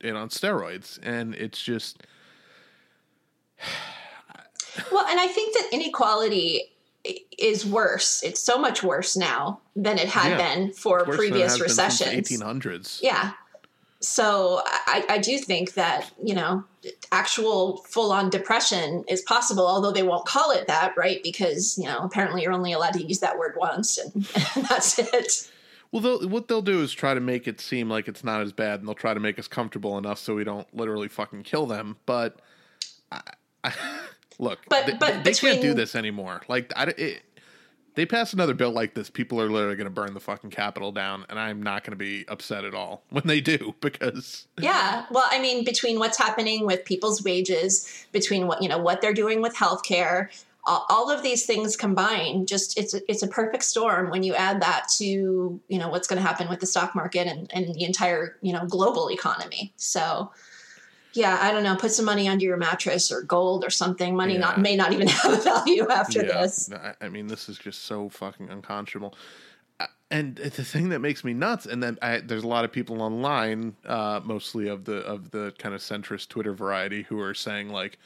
it on steroids, and it's just Well, and I think that inequality is worse. It's so much worse now than it had Yeah. been for worse than it has previous recessions. eighteen hundreds. Yeah. So I, I do think that, you know, actual full on depression is possible, although they won't call it that, right? Because, you know, apparently you're only allowed to use that word once and, and that's it. Well, they'll, what they'll do is try to make it seem like it's not as bad, and they'll try to make us comfortable enough so we don't literally fucking kill them. But I, I, look, But- they, but they can't do this anymore. Like, I, it, they pass another bill like this, people are literally going to burn the fucking Capitol down, and I'm not going to be upset at all when they do because Yeah. Well, I mean, between what's happening with people's wages, between what, you know, what they're doing with healthcare, all, all of these things combined, just it's a, it's a perfect storm when you add that to, you know, what's going to happen with the stock market and, and the entire, you know, global economy. So, yeah, I don't know. Put some money under your mattress or gold or something. Money not may not even have a value after Yeah, this. I, I mean, this is just so fucking unconscionable. Uh, And the thing that makes me nuts, and then I, there's a lot of people online, uh, mostly of the of the kind of centrist Twitter variety, who are saying like,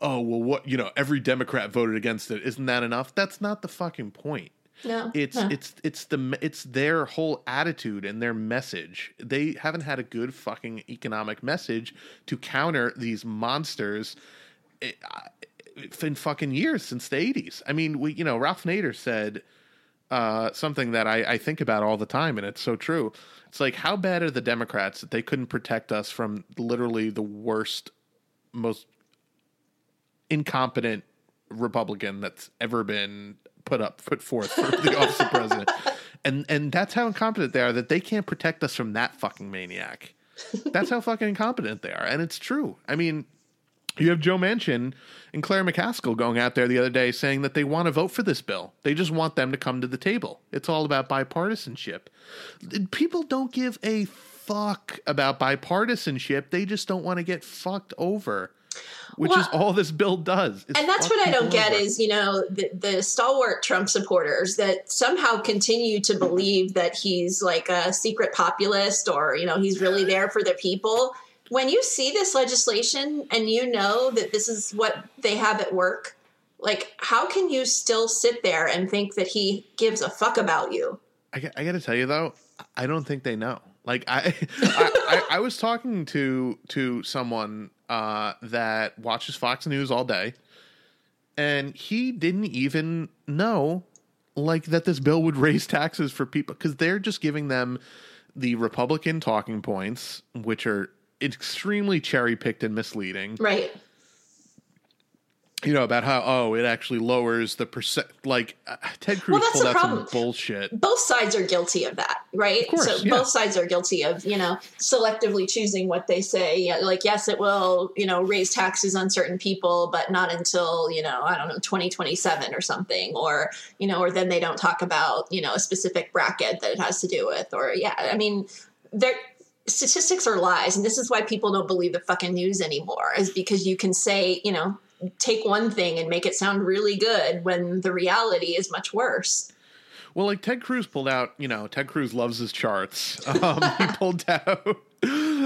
"Oh, well, what you know, every Democrat voted against it. Isn't that enough?" That's not the fucking point. No, It's no. it's it's the it's their whole attitude and their message. They haven't had a good fucking economic message to counter these monsters eh, in fucking years since the 80s. I mean, we you know, Ralph Nader said uh, something that I, I think about all the time, and it's so true. It's like, how bad are the Democrats that they couldn't protect us from literally the worst, most incompetent Republican that's ever been put up, put forth for the office of president. And and that's how incompetent they are that they can't protect us from that fucking maniac. That's how fucking incompetent they are, and it's true. I mean, you have Joe Manchin and Claire McCaskill going out there the other day saying that they want to vote for this bill. They just want them to come to the table. It's all about bipartisanship. People don't give a fuck about bipartisanship. They just don't want to get fucked over, which is all this bill does. is and that's what I don't get is you know the, the stalwart Trump supporters that somehow continue to believe that he's like a secret populist or you know he's really there for the people. When you see this legislation and you know that this is what they have at work, like how can you still sit there and think that he gives a fuck about you? I, got- I got to tell you though, I don't think they know. Like I, I, I, I was talking to to someone uh, that watches Fox News all day, and he didn't even know like that this bill would raise taxes for people because they're just giving them the Republican talking points, which are extremely cherry picked and misleading Right. You know about how oh it actually lowers the percent like uh, ted cruz Well, that's pulled the out some problem. bullshit both sides are guilty of that, right? Of course, so yeah. both sides are guilty of, you know, selectively choosing what they say. Yeah, Like, yes, it will, you know, raise taxes on certain people, but not until, you know, I don't know, 2027 or something. Or, you know, or then they don't talk about, you know, a specific bracket that it has to do with. Or, yeah, I mean, there statistics are lies. And this is why people don't believe the fucking news anymore, is because you can say, you know, take one thing and make it sound really good when the reality is much worse. Well, like Ted Cruz pulled out, you know, Ted Cruz loves his charts. Um, he pulled out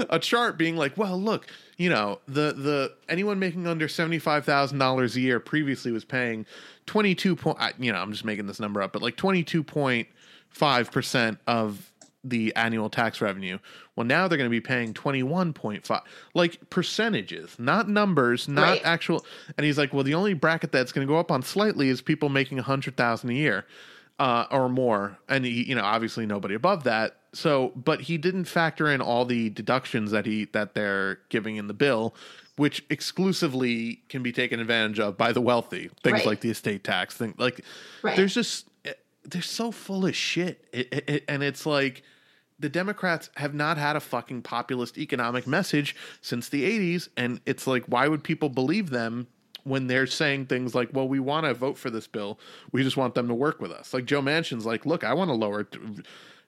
a chart being like, well, look, you know, the the anyone making under seventy five thousand dollars a year previously was paying twenty two point, you know, I'm just making this number up, but like twenty two point five percent of the annual tax revenue. Well, now they're going to be paying twenty one point five, like percentages, not numbers, not Right. actual. And he's like, well, the only bracket that's going to go up on slightly is people making a hundred thousand a year uh, or more, and he, you know, obviously nobody above that. So, but he didn't factor in all the deductions that he that they're giving in the bill, which exclusively can be taken advantage of by the wealthy. Things Right. like the estate tax, thing like Right. there's just eh, they're so full of shit, it, it, it- and it's like the Democrats have not had a fucking populist economic message since the 80s. And it's like, why would people believe them when they're saying things like, well, we want to vote for this bill. We just want them to work with us. Like Joe Manchin's like, look, I want to lower.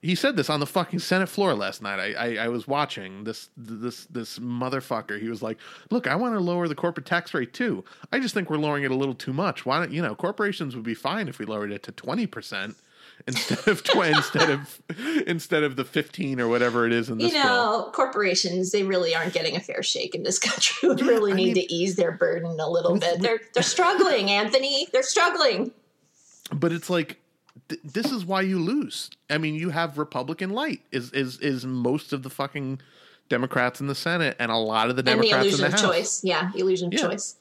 He said this on the fucking Senate floor last night. I, I, I was watching this this this motherfucker. He was like, "Look, I want to lower the corporate tax rate too. I just think we're lowering it a little too much. Why don't you know corporations would be fine if we lowered it to twenty percent instead of tw- instead of instead of the fifteen or whatever it is in this you bill." know, corporations they really aren't getting a fair shake in this country. Would really I need mean- to ease their burden a little bit. They're they're struggling, Anthony. They're struggling. but it's like th- this is why you lose. I mean, you have Republican light is is is most of the fucking Democrats in the Senate and a lot of the And the Democrats illusion in the of House. choice. Yeah, illusion of choice.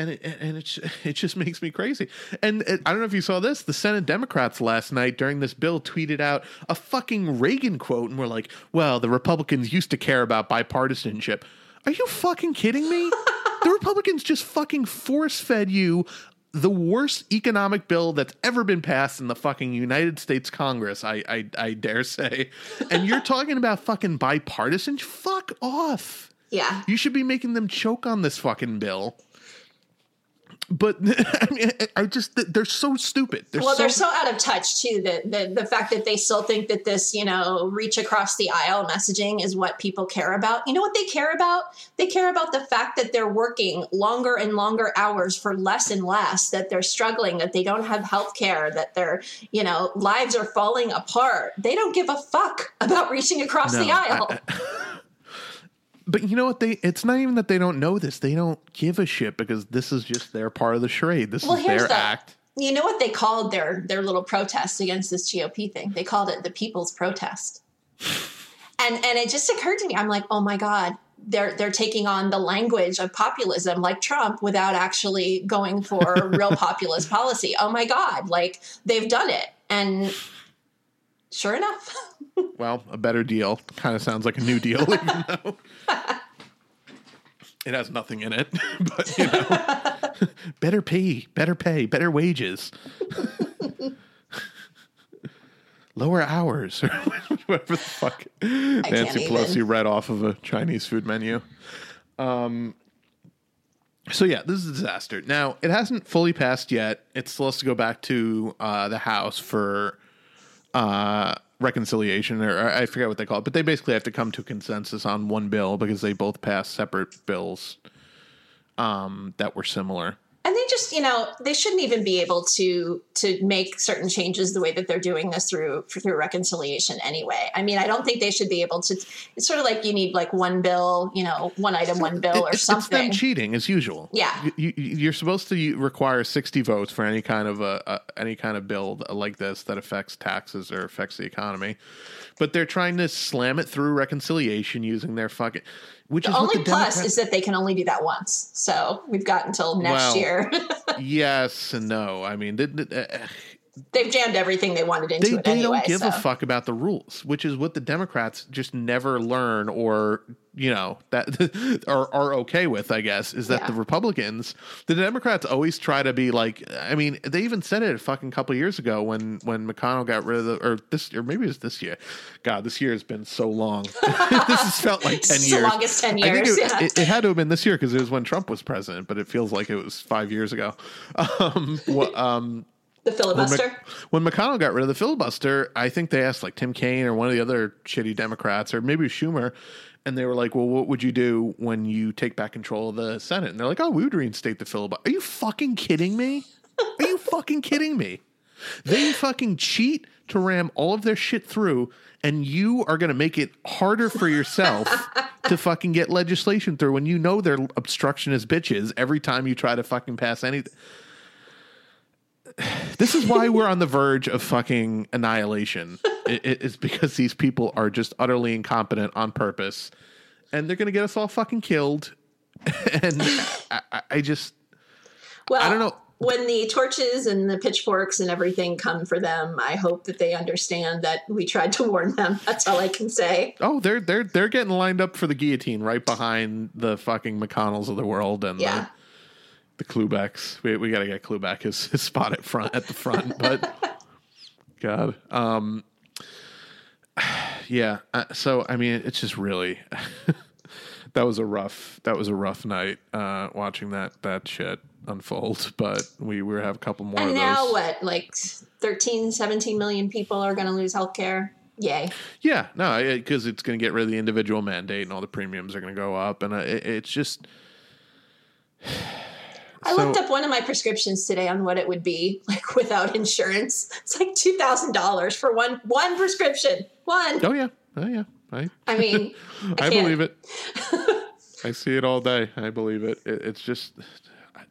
And it and it it just makes me crazy. And it, I don't know if you saw this. The Senate Democrats last night during this bill tweeted out a fucking Reagan quote, and we're like, "Well, the Republicans used to care about bipartisanship." Are you fucking kidding me? the Republicans just fucking force fed you the worst economic bill that's ever been passed in the fucking United States Congress. I I, I dare say, and you're talking about fucking bipartisan? Fuck off. Yeah. You should be making them choke on this fucking bill. But I mean, I just they're so stupid. They're well, so, they're so out of touch too. that the the fact that they still think that this, you know, reach across the aisle messaging is what people care about. You know what they care about? They care about the fact that they're working longer and longer hours for less and less. That they're struggling. That they don't have health care. That their, you know, lives are falling apart. They don't give a fuck about reaching across No, the aisle. I- But you know what? They it's not even that they don't know this. They don't give a shit because this is just their part of the charade. This Well, is their the- act. you know what they called their their little protest against this GOP thing? They called it the People's Protest. And and it just occurred to me, I'm like, oh my God, they're they're taking on the language of populism like Trump without actually going for real populist policy. Oh my God, like they've done it. And sure enough, Well, a better deal. Kind of sounds like a new deal, even though it has nothing in it. But you know, better pay, better pay, better wages, lower hours, or whatever the fuck Nancy Pelosi even. read off of a Chinese food menu. Um. So yeah, this is a disaster. Now it hasn't fully passed yet. It's supposed to go back to uh, the House for uh, reconciliation, or I forget what they call it, but they basically have to come to consensus on one bill because they both passed separate bills um, that were similar. And they just, you know, they shouldn't even be able to to make certain changes the way that they're doing this through through reconciliation anyway. I mean, I don't think they should be able to. It's sort of like you need like one bill, you know, one item, one bill, or It's- It's something. them cheating as usual. Yeah. you, you're supposed to require 60 votes for any kind of a, a any kind of bill like this that affects taxes or affects the economy, but they're trying to slam it through reconciliation using their fucking. Which The is only the plus is that they can only do that once. So we've got until next Well, year. yes and no. I mean, they, uh, They've jammed everything they wanted into they, it they anyway. don't give so. a fuck about the rules, which is what the Democrats just never learn or you know that are are okay with i guess is that Yeah. the republicans the democrats always try to be like i mean they even said it a fucking couple years ago when when mcconnell got rid of the or this or maybe it was this year god this year has been so long this has felt like 10 years the longest 10 I think years. it, yeah. it, it had to have been this year because it was when Trump was president, but it feels like it was five years ago. Um, wha- um, the when, filibuster. Mc- when McConnell got rid of the filibuster, I think they asked like Tim Kaine or one of the other shitty Democrats or maybe Schumer, and they were like, "Well, what would you do when you take back control of the Senate?" And they're like, "Oh, we would reinstate the filibuster." Are you fucking kidding me? Are you fucking kidding me? They fucking cheat to ram all of their shit through, and you are going to make it harder for yourself to fucking get legislation through when you know they're obstructionist bitches every time you try to fucking pass anything. This is why we're on the verge of fucking annihilation. It, it- it's because these people are just utterly incompetent on purpose, and they're going to get us all fucking killed. And I, I- I just, Well, I don't know. When the torches and the pitchforks and everything come for them, I hope that they understand that we tried to warn them. That's all I can say. Oh, they're they're they're getting lined up for the guillotine right behind the fucking McConnells of the world and Yeah. the the Klubecks. We we got to get Klubeck his, his spot at front at the front, but God, um, yeah. Uh, so I mean, it's just really that was a rough that was a rough night uh, watching that that shit unfold. But we we have a couple more And of now those. what? Like 13, 17 million people are going to lose health care. Yay. Yeah, no, because it's going to get rid of the individual mandate and all the premiums are going to go up, and uh, it, it's just. I So- looked up one of my prescriptions today on what it would be like without insurance. It's like two thousand dollars for one one prescription. One. Oh yeah, oh yeah. I I mean, I, I, believe it. I see it all day. I believe it. it it's just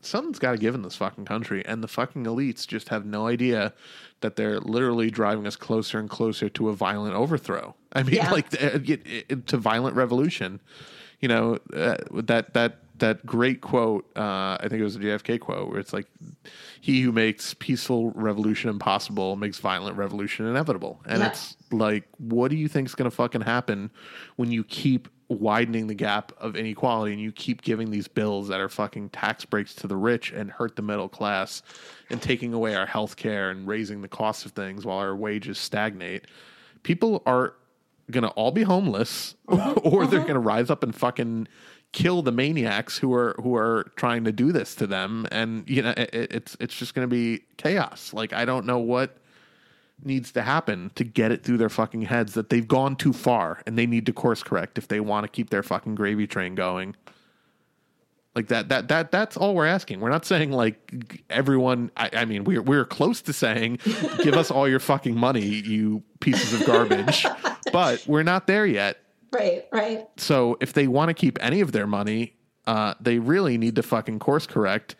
something's got to give in this fucking country, and the fucking elites just have no idea that they're literally driving us closer and closer to a violent overthrow. I mean, Yeah. like uh, it, it, to violent revolution. You know uh, that that that great quote. Uh, I think it was a JFK quote where it's like, "He who makes peaceful revolution impossible makes violent revolution inevitable." And Yeah. it's like, what do you think's going to fucking happen when you keep widening the gap of inequality and you keep giving these bills that are fucking tax breaks to the rich and hurt the middle class and taking away our health care and raising the cost of things while our wages stagnate? People are going to all be homeless or they're going to rise up and fucking kill the maniacs who are who are trying to do this to them and you know it, it's it's just going to be chaos like i don't know what needs to happen to get it through their fucking heads that they've gone too far and they need to course correct if they want to keep their fucking gravy train going. Like that that that that's all we're asking. We're not saying like everyone I, I mean we're we're close to saying give us all your fucking money, you pieces of garbage. but we're not there yet. Right, right. So if they want to keep any of their money, uh, they really need to fucking course correct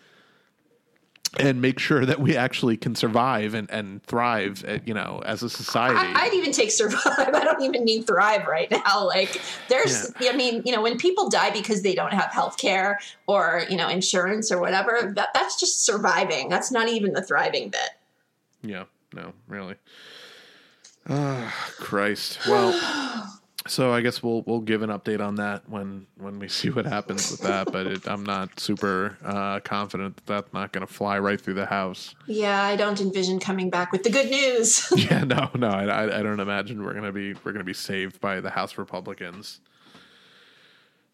and make sure that we actually can survive and, and thrive, uh, you know, as a society. I, I'd even take survive. I don't even need thrive right now. Like there's, I mean, you know, when people die because they don't have health care or, you know, insurance or whatever, that, that's just surviving. That's not even the thriving bit. Yeah, no, really. Ah, Christ. Well, so I guess we'll we'll give an update on that when when we see what happens with that. But it, I'm not super uh, confident that that's not going to fly right through the house. Yeah, I don't envision coming back with the good news. Yeah, no, no, I, I, don't imagine we're gonna be we're gonna be saved by the House Republicans.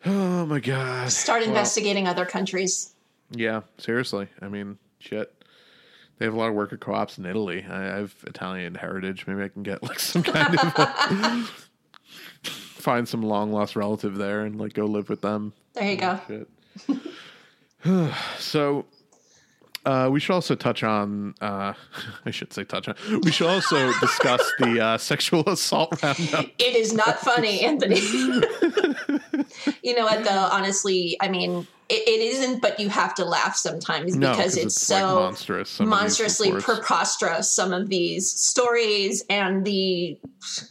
Oh my god! Start Well, investigating other countries. Yeah, seriously. I mean, shit. They have a lot of worker co-ops in Italy. I I have Italian heritage. Maybe I can get like some kind of find some long lost relative there and like go live with them. There you go. Shit. so uh, we should also touch on. Uh, I should say touch on. We should also discuss the uh, sexual assault roundup. It is not funny, Anthony. you know what, though? Honestly, I mean, it, it isn't, but you have to laugh sometimes No, because 'cause it's, it's, like, so monstrous, some monstrously preposterous. Some of these stories and the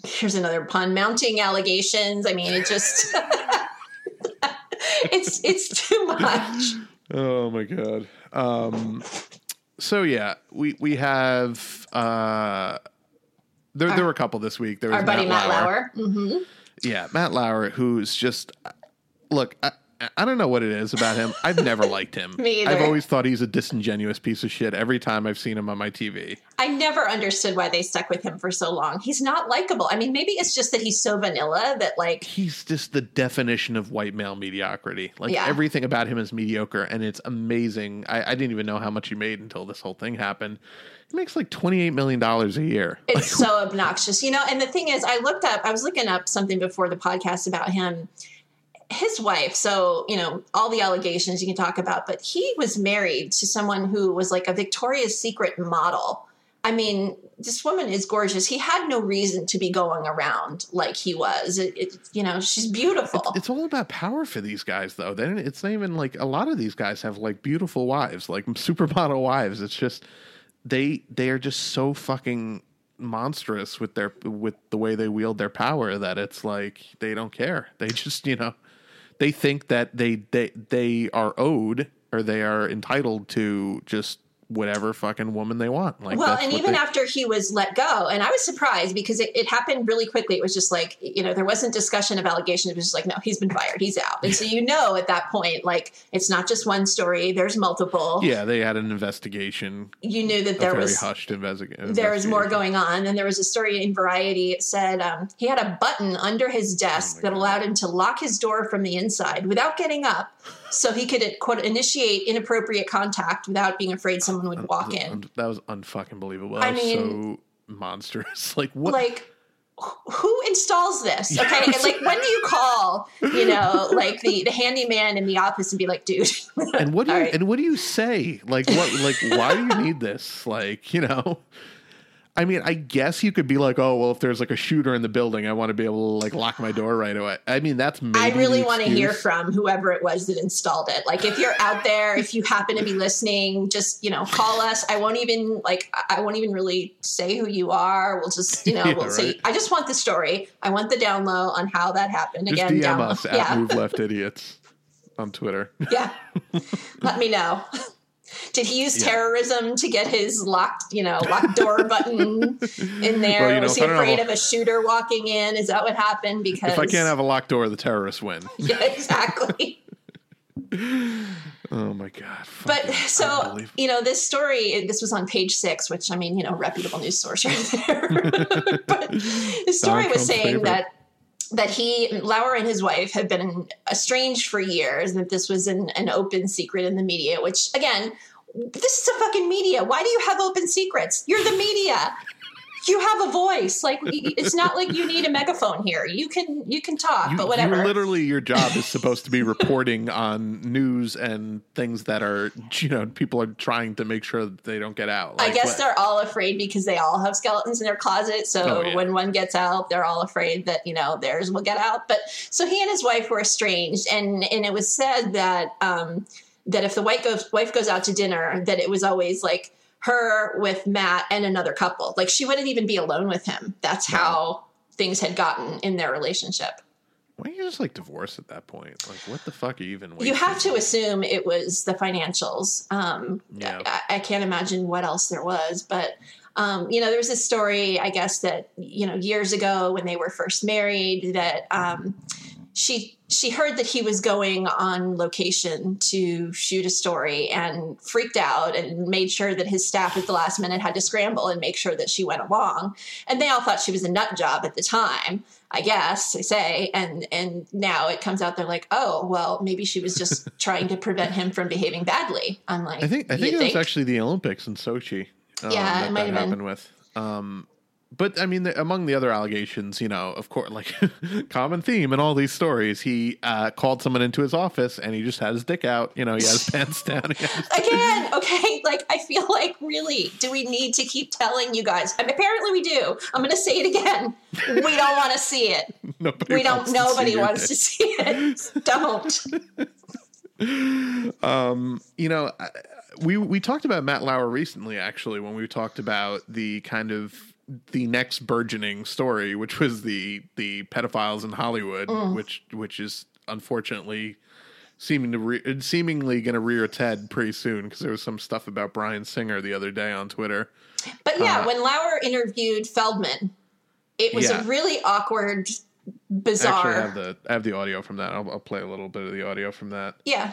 here's another pun mounting allegations. I mean, it just it's it's too much. Oh my god. Um so yeah, we we have uh there there were a couple this week. There was Our buddy Matt Lauer. Lauer. hmm Yeah, Matt Lauer who's just look, I, I don't know what it is about him. I've never liked him. Me either. I've always thought he's a disingenuous piece of shit every time I've seen him on my TV. I never understood why they stuck with him for so long. He's not likable. I mean, maybe it's just that he's so vanilla that like He's just the definition of white male mediocrity. Like Yeah. everything about him is mediocre, and it's amazing. I, I didn't even know how much he made until this whole thing happened. He makes like twenty eight million dollars a year. it's so obnoxious, you know. And the thing is, I looked up. I was looking up something before the podcast about him. His wife, so you know all the allegations you can talk about, but he was married to someone who was like a Victoria's Secret model. I mean, this woman is gorgeous. He had no reason to be going around like he was. It, it you know, she's beautiful. It's, it's all about power for these guys, though. They don't, it's not even like a lot of these guys have like beautiful wives, like supermodel wives. It's just they they are just so fucking monstrous with their with the way they wield their power that it's like they don't care. They just you know they think that they they they are owed or they are entitled to just whatever fucking woman they want. Like well, and even they- after he was let go, and I was surprised because it, it happened really quickly. It was just like, you know, there wasn't discussion of allegations. It was just like, no, he's been fired. He's out. And so you know at that point, like, it's not just one story, there's multiple. yeah, they had an investigation, You knew that a there very was. hushed investigation. There was more going on, and there was a story in Variety. It said um, he had a button under his desk Oh that God. allowed him to lock his door from the inside without getting up, so he could quote initiate inappropriate contact without being afraid someone would walk in. That was unfucking believable. I That was mean- so monstrous. Like what? like who installs this okay and like when do you call you know like the the handyman in the office and be like dude and what do you right. and what do you say? Like what? Like why do you need this? Like you know. I mean, I guess you could be like, oh well, if there's like a shooter in the building, I want to be able to like lock my door right away. I mean, that's maybe. i really want to hear from whoever it was that installed it like if you're out there if you happen to be listening just you know call us i won't even like i won't even really say who you are we'll just you know Yeah, we'll say right. i just want the story i want the down low on how that happened Just again DM down low. us at yeah Move Left Idiots on Twitter. Yeah. Let me know. Did he use Yeah. terrorism to get his locked, you know, locked door button in there? Well, you know, Was he afraid have of a shooter walking in? Is that what happened? Because If I can't have a locked door, the terrorists win. yeah, exactly. Oh my god! But so you know, this story. This was on page six, which I mean, you know, reputable news source right there. but the story Donald was Trump's saying favorite. that that he Lauer and his wife had been estranged for years, and that this was an, an open secret in the media. Which again, this is a fucking media. Why do you have open secrets? You're the media. You have a voice. Like it's not like you need a megaphone here. You can you can talk, You, but whatever. you literally, your job is supposed to be reporting on news and things that are, you know, people are trying to make sure that they don't get out. I guess what- they're all afraid because they all have skeletons in their closet. So Oh, yeah. when one gets out, they're all afraid that you know theirs will get out. But so he and his wife were estranged, and and it was said that um, that if the wife goes wife goes out to dinner, that it was always like her with Matt and another couple. Like she wouldn't even be alone with him. That's how things had gotten in their relationship. Why don't you just like divorce at that point? Like, what the fuck are you even? You have to assume it was the financials. Um, Yeah. I, I can't imagine what else there was, but um, you know, there was this story, I guess, that you know, years ago when they were first married, that um, she she heard that he was going on location to shoot a story and freaked out and made sure that his staff at the last minute had to scramble and make sure that she went along. And they all thought she was a nut job at the time. I guess they say, and and now it comes out they're like, oh well, maybe she was just trying to prevent him from behaving badly. I'm like, I think I think it was actually the Olympics in Sochi. Um, Yeah, that, it might that have been. happened with. Um, but I mean, the, among the other allegations, you know, of course, like common theme in all these stories, he uh, called someone into his office and he just had his dick out. You know, he had his pants down. His- again okay like i feel like really do we need to keep telling you guys and apparently we do i'm going to say it again we don't want to see it nobody we don't wants to see nobody wants dick. to see it don't um, you know, we we talked about Matt Lauer recently, actually, when we talked about the kind of the next burgeoning story, which was the the pedophiles in Hollywood, Mm. which which is unfortunately seeming to re- seemingly going to rear its head pretty soon because there was some stuff about Bryan Singer the other day on Twitter. but yeah Uh, when lauer interviewed feldman it was Yeah. a really awkward bizarre. I have the I have the audio from that. I'll, I'll play a little bit of the audio from that. yeah,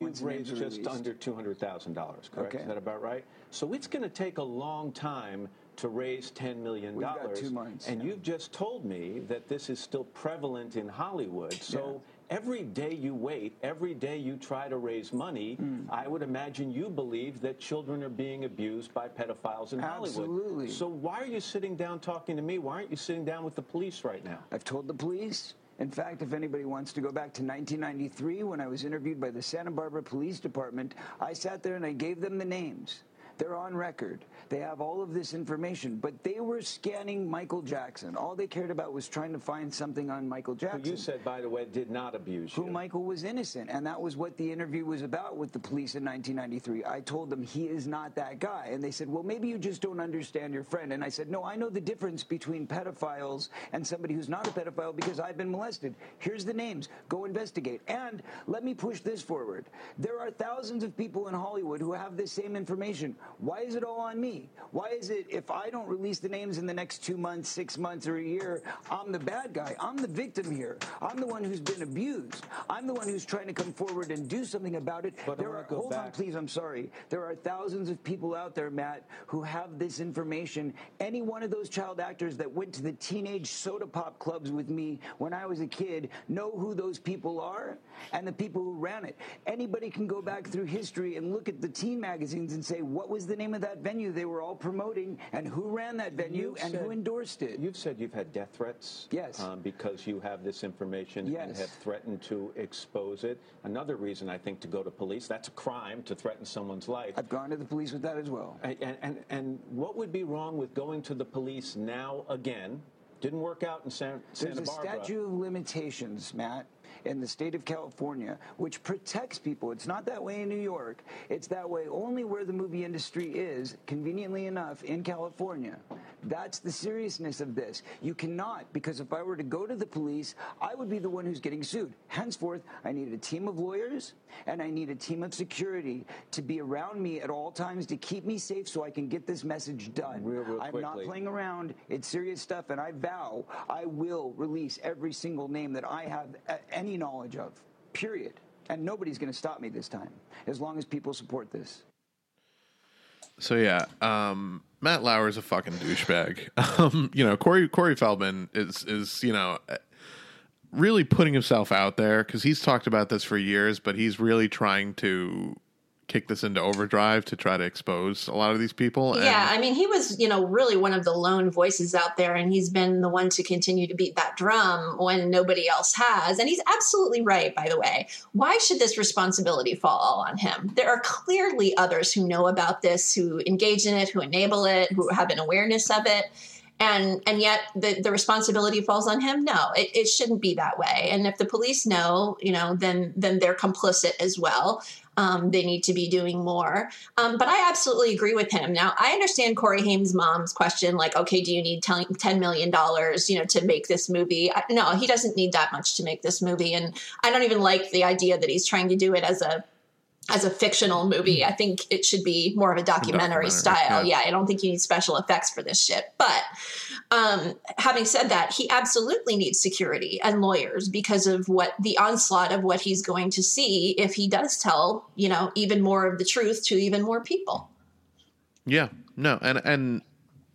You've raised just under $200,000, correct? Okay. Is that about right? So it's going to take a long time to raise $10 million. We've got two months, And yeah. you've just told me that this is still prevalent in Hollywood. So every day you wait, every day you try to raise money, Hmm. I would imagine you believe that children are being abused by pedophiles in Hollywood. Absolutely. So why are you sitting down talking to me? Why aren't you sitting down with the police right now? I've told the police. In fact, if anybody wants to go back to 1993 when I was interviewed by the Santa Barbara Police Department, I sat there and I gave them the names. They're on record. They have all of this information, but they were scanning Michael Jackson. All they cared about was trying to find something on Michael Who Jackson. you said, by the way, did not abuse who you. Michael was innocent. And that was what the interview was about with the police in 1993. I told them he is not that guy. And they said, well, maybe you just don't understand your friend. And I said, no, I know the difference between pedophiles and somebody who's not a pedophile because I've been molested. Here's the names. Go investigate. And let me push this forward. There are thousands of people in Hollywood who have this same information. Why is it all on me? Why is it if I don't release the names in the next two months, six months, or a year, I'm the bad guy? I'm the victim here. I'm the one who's been abused. I'm the one who's trying to come forward and do something about it. But there are, hold on, please. I'm sorry. There are thousands of people out there, Matt, who have this information. Any one of those child actors that went to the teenage soda pop clubs with me when I was a kid know who those people are and the people who ran it. Anybody can go back through history and look at the teen magazines and say, what was the name of that venue they were all promoting and who ran that venue You've and said- who endorsed it? You've said you've had death threats. Yes. Um, because you have this information and have threatened to expose it. Another reason I think to go to police, that's a crime to threaten someone's life. I've gone to the police with that as well. And, and, and, what would be wrong with going to the police now again? Didn't work out in San, There's a Barbara. statute of limitations, Matt, in the state of California, which protects people. It's not that way in New York. It's that way only where the movie industry is, conveniently enough, in California. That's the seriousness of this. You cannot, because if I were to go to the police, I would be the one who's getting sued. Henceforth, I need a team of lawyers and I need a team of security to be around me at all times to keep me safe so I can get this message done. Real, real I'm not playing around. It's serious stuff, and I vow I will release every single name that I have any knowledge of. Period. And nobody's going to stop me this time, as long as people support this. So yeah, um, Matt Lauer is a fucking douchebag. Um, you know, Corey Corey Feldman is is you know really putting himself out there because he's talked about this for years, but he's really trying to kick this into overdrive to try to expose a lot of these people. and- Yeah, I mean, he was, you know, really one of the lone voices out there, and he's been the one to continue to beat that drum when nobody else has. And he's absolutely right, by the way. Why should this responsibility fall all on him? There are clearly others who know about this, who engage in it, who enable it, who have an awareness of it. And and yet the, the responsibility falls on him. No, it, it shouldn't be that way. And if the police know, you know, then then they're complicit as well. Um, they need to be doing more. Um, but I absolutely agree with him. Now, I understand Corey Haim's mom's question, like, okay, do you need ten- $10 million, you know, to make this movie? I, no, he doesn't need that much to make this movie. And I don't even like the idea that he's trying to do it as a as a fictional movie. I think it should be more of a documentary, Documentary, style. yeah. Yeah. I don't think you need special effects for this shit. But um, having said that, he absolutely needs security and lawyers because of what the onslaught of what he's going to see if he does tell, you know, even more of the truth to even more people. Yeah, no, and and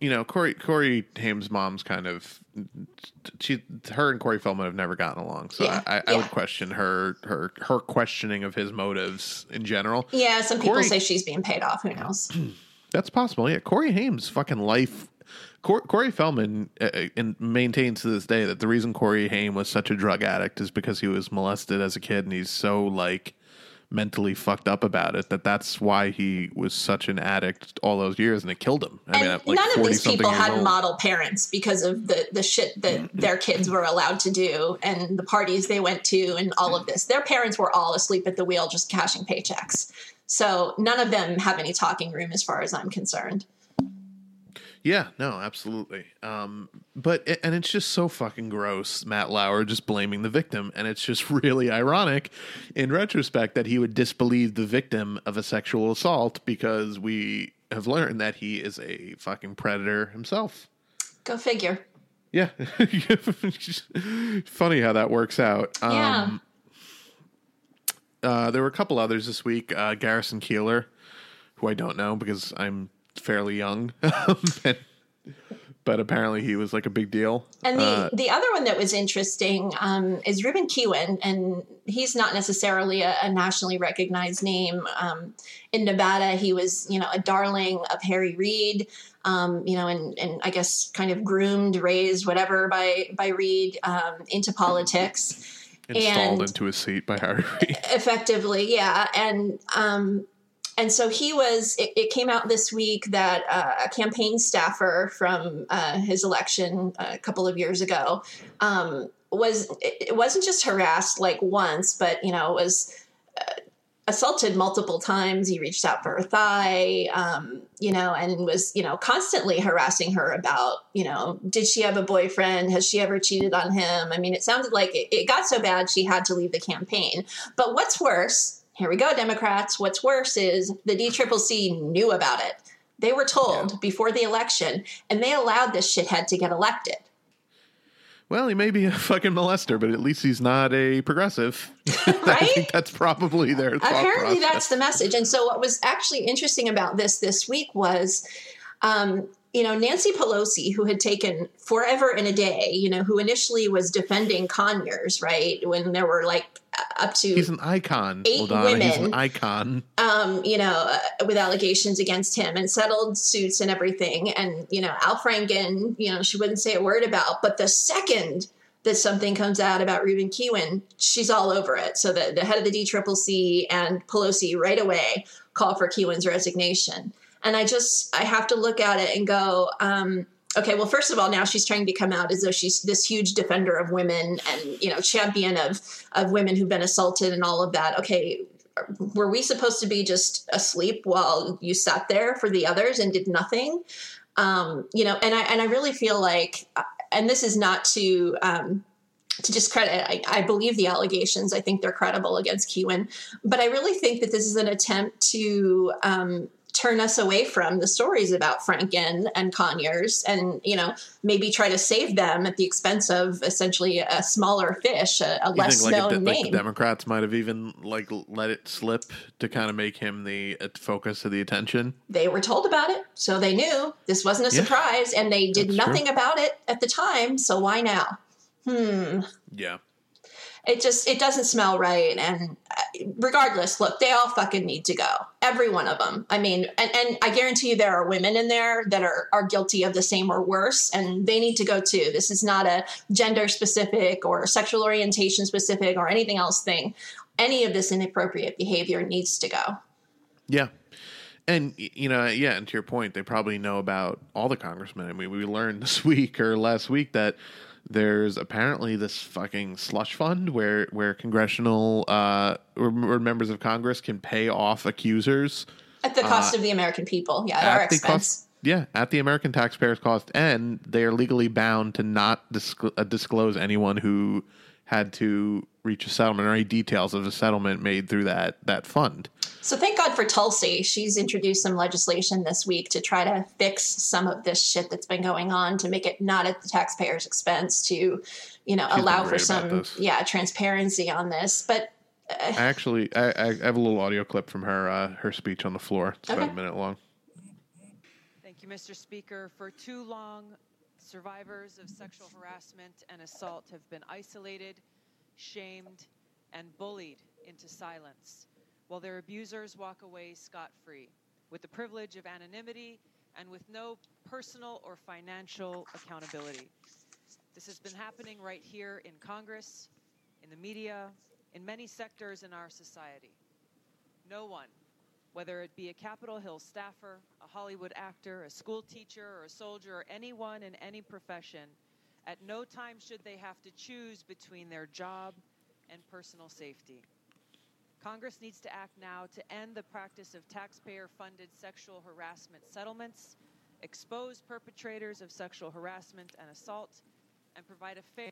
you know Corey Corey Haim's mom's kind of she her and Corey Feldman have never gotten along, so Yeah, I, I yeah. would question her her her questioning of his motives in general. Yeah, some people Corey- say she's being paid off. Who knows? That's possible. Yeah, Corey Haim's fucking life. Cor- Corey Feldman uh, uh, and maintains to this day that the reason Corey Haim was such a drug addict is because he was molested as a kid, and he's so like mentally fucked up about it that that's why he was such an addict all those years, and it killed him. I and mean, like none of these people had old. model parents because of the the shit that mm-hmm. their kids were allowed to do and the parties they went to and all of this. Their parents were all asleep at the wheel, just cashing paychecks. So none of them have any talking room, as far as I'm concerned. Yeah, no, absolutely. Um, but it, and it's just so fucking gross, Matt Lauer just blaming the victim, and it's just really ironic, in retrospect, that he would disbelieve the victim of a sexual assault because we have learned that he is a fucking predator himself. Go figure. Yeah, funny how that works out. Yeah. Um, uh, there were a couple others this week. Uh, Garrison Keillor, who I don't know because I'm fairly young, but, but apparently he was like a big deal. And the, Uh, the other one that was interesting um, is Ruben Kihuen, and he's not necessarily a, a nationally recognized name. Um, in Nevada, he was, you know, a darling of Harry Reid, um, you know, and, and I guess kind of groomed, raised, whatever, by by Reid um, into politics. installed and- into his seat by Harry Reid. effectively yeah and um and so he was it, it came out this week that uh, a campaign staffer from uh, his election a couple of years ago um, was it, it wasn't just harassed like once but you know was uh, assaulted multiple times. He reached out for her thigh um, you know and was you know constantly harassing her about you know did she have a boyfriend? Has she ever cheated on him? I mean it sounded like it, it got so bad she had to leave the campaign. But what's worse here we go democrats. What's worse is the dCCC knew about it. They were told before the election and they allowed this shithead to get elected. Well, he may be a fucking molester, but at least he's not a progressive. right? I think that's probably their apparently that's the message. And so what was actually interesting about this this week was um, you know nancy pelosi who had taken forever and a day you know who initially was defending conyers right when there were like up to He's an icon. Eight Ladonna. He's an icon. um, you know, uh, with allegations against him and settled suits and everything. And, you know, Al Franken, you know, she wouldn't say a word about. But the second that something comes out about Ruben Kihuen, she's all over it. So the, the head of the DCCC and Pelosi right away call for Kihuen's resignation. And I just, I have to look at it and go, um, okay, well, first of all, now she's trying to come out as though she's this huge defender of women and, you know, champion of, of women who've been assaulted and all of that. Okay, were we supposed to be just asleep while you sat there for the others and did nothing? Um, you know, and I and I really feel like, and this is not to um, to discredit. I, I believe the allegations. I think they're credible against Kihuen, but I really think that this is an attempt to um, turn us away from the stories about Franken and Conyers, and you know, maybe try to save them at the expense of essentially a smaller fish, a, a less think like, known a, de- like name. the Democrats might have even like let it slip to kind of make him the uh, focus of the attention? they were told about it, so they knew this wasn't a Yeah. surprise, and they did That's true. nothing about it at the time. So why now? Hmm. Yeah. It just it doesn't smell right, and uh, regardless, look, they all fucking need to go. Every one of them. I mean, and, and I guarantee you there are women in there that are are guilty of the same or worse, and they need to go too. This is not a gender specific or sexual orientation specific or anything else thing. Any of this inappropriate behavior needs to go. Yeah. And you know, yeah, and to your point, they probably know about all the congressmen. I mean, we learned this week or last week that there's apparently this fucking slush fund where where congressional uh or, members of Congress can pay off accusers At the cost of the American people, yeah, at our Uh, expense. cost. Yeah, at the American taxpayers' cost, and they are legally bound to not discl- uh, disclose anyone who had to reach a settlement or any details of a settlement made through that that fund. So thank God for Tulsi. She's introduced some legislation this week to try to fix some of this shit that's been going on to make it not at the taxpayer's expense to, you know, She's allow for some yeah transparency on this. But I actually, I, I have a little audio clip from her uh, her speech on the floor. It's about a minute long. Thank you, Mr. Speaker. For too long, survivors of sexual harassment and assault have been isolated, shamed, and bullied into silence, while their abusers walk away scot free, with the privilege of anonymity and with no personal or financial accountability. This has been happening right here in Congress, in the media, in many sectors in our society. No one whether it be a Capitol Hill staffer, a Hollywood actor, a school teacher, or a soldier, or anyone in any profession, at no time should they have to choose between their job and personal safety. Congress needs to act now to end the practice of taxpayer funded sexual harassment settlements, expose perpetrators of sexual harassment and assault, and provide a fair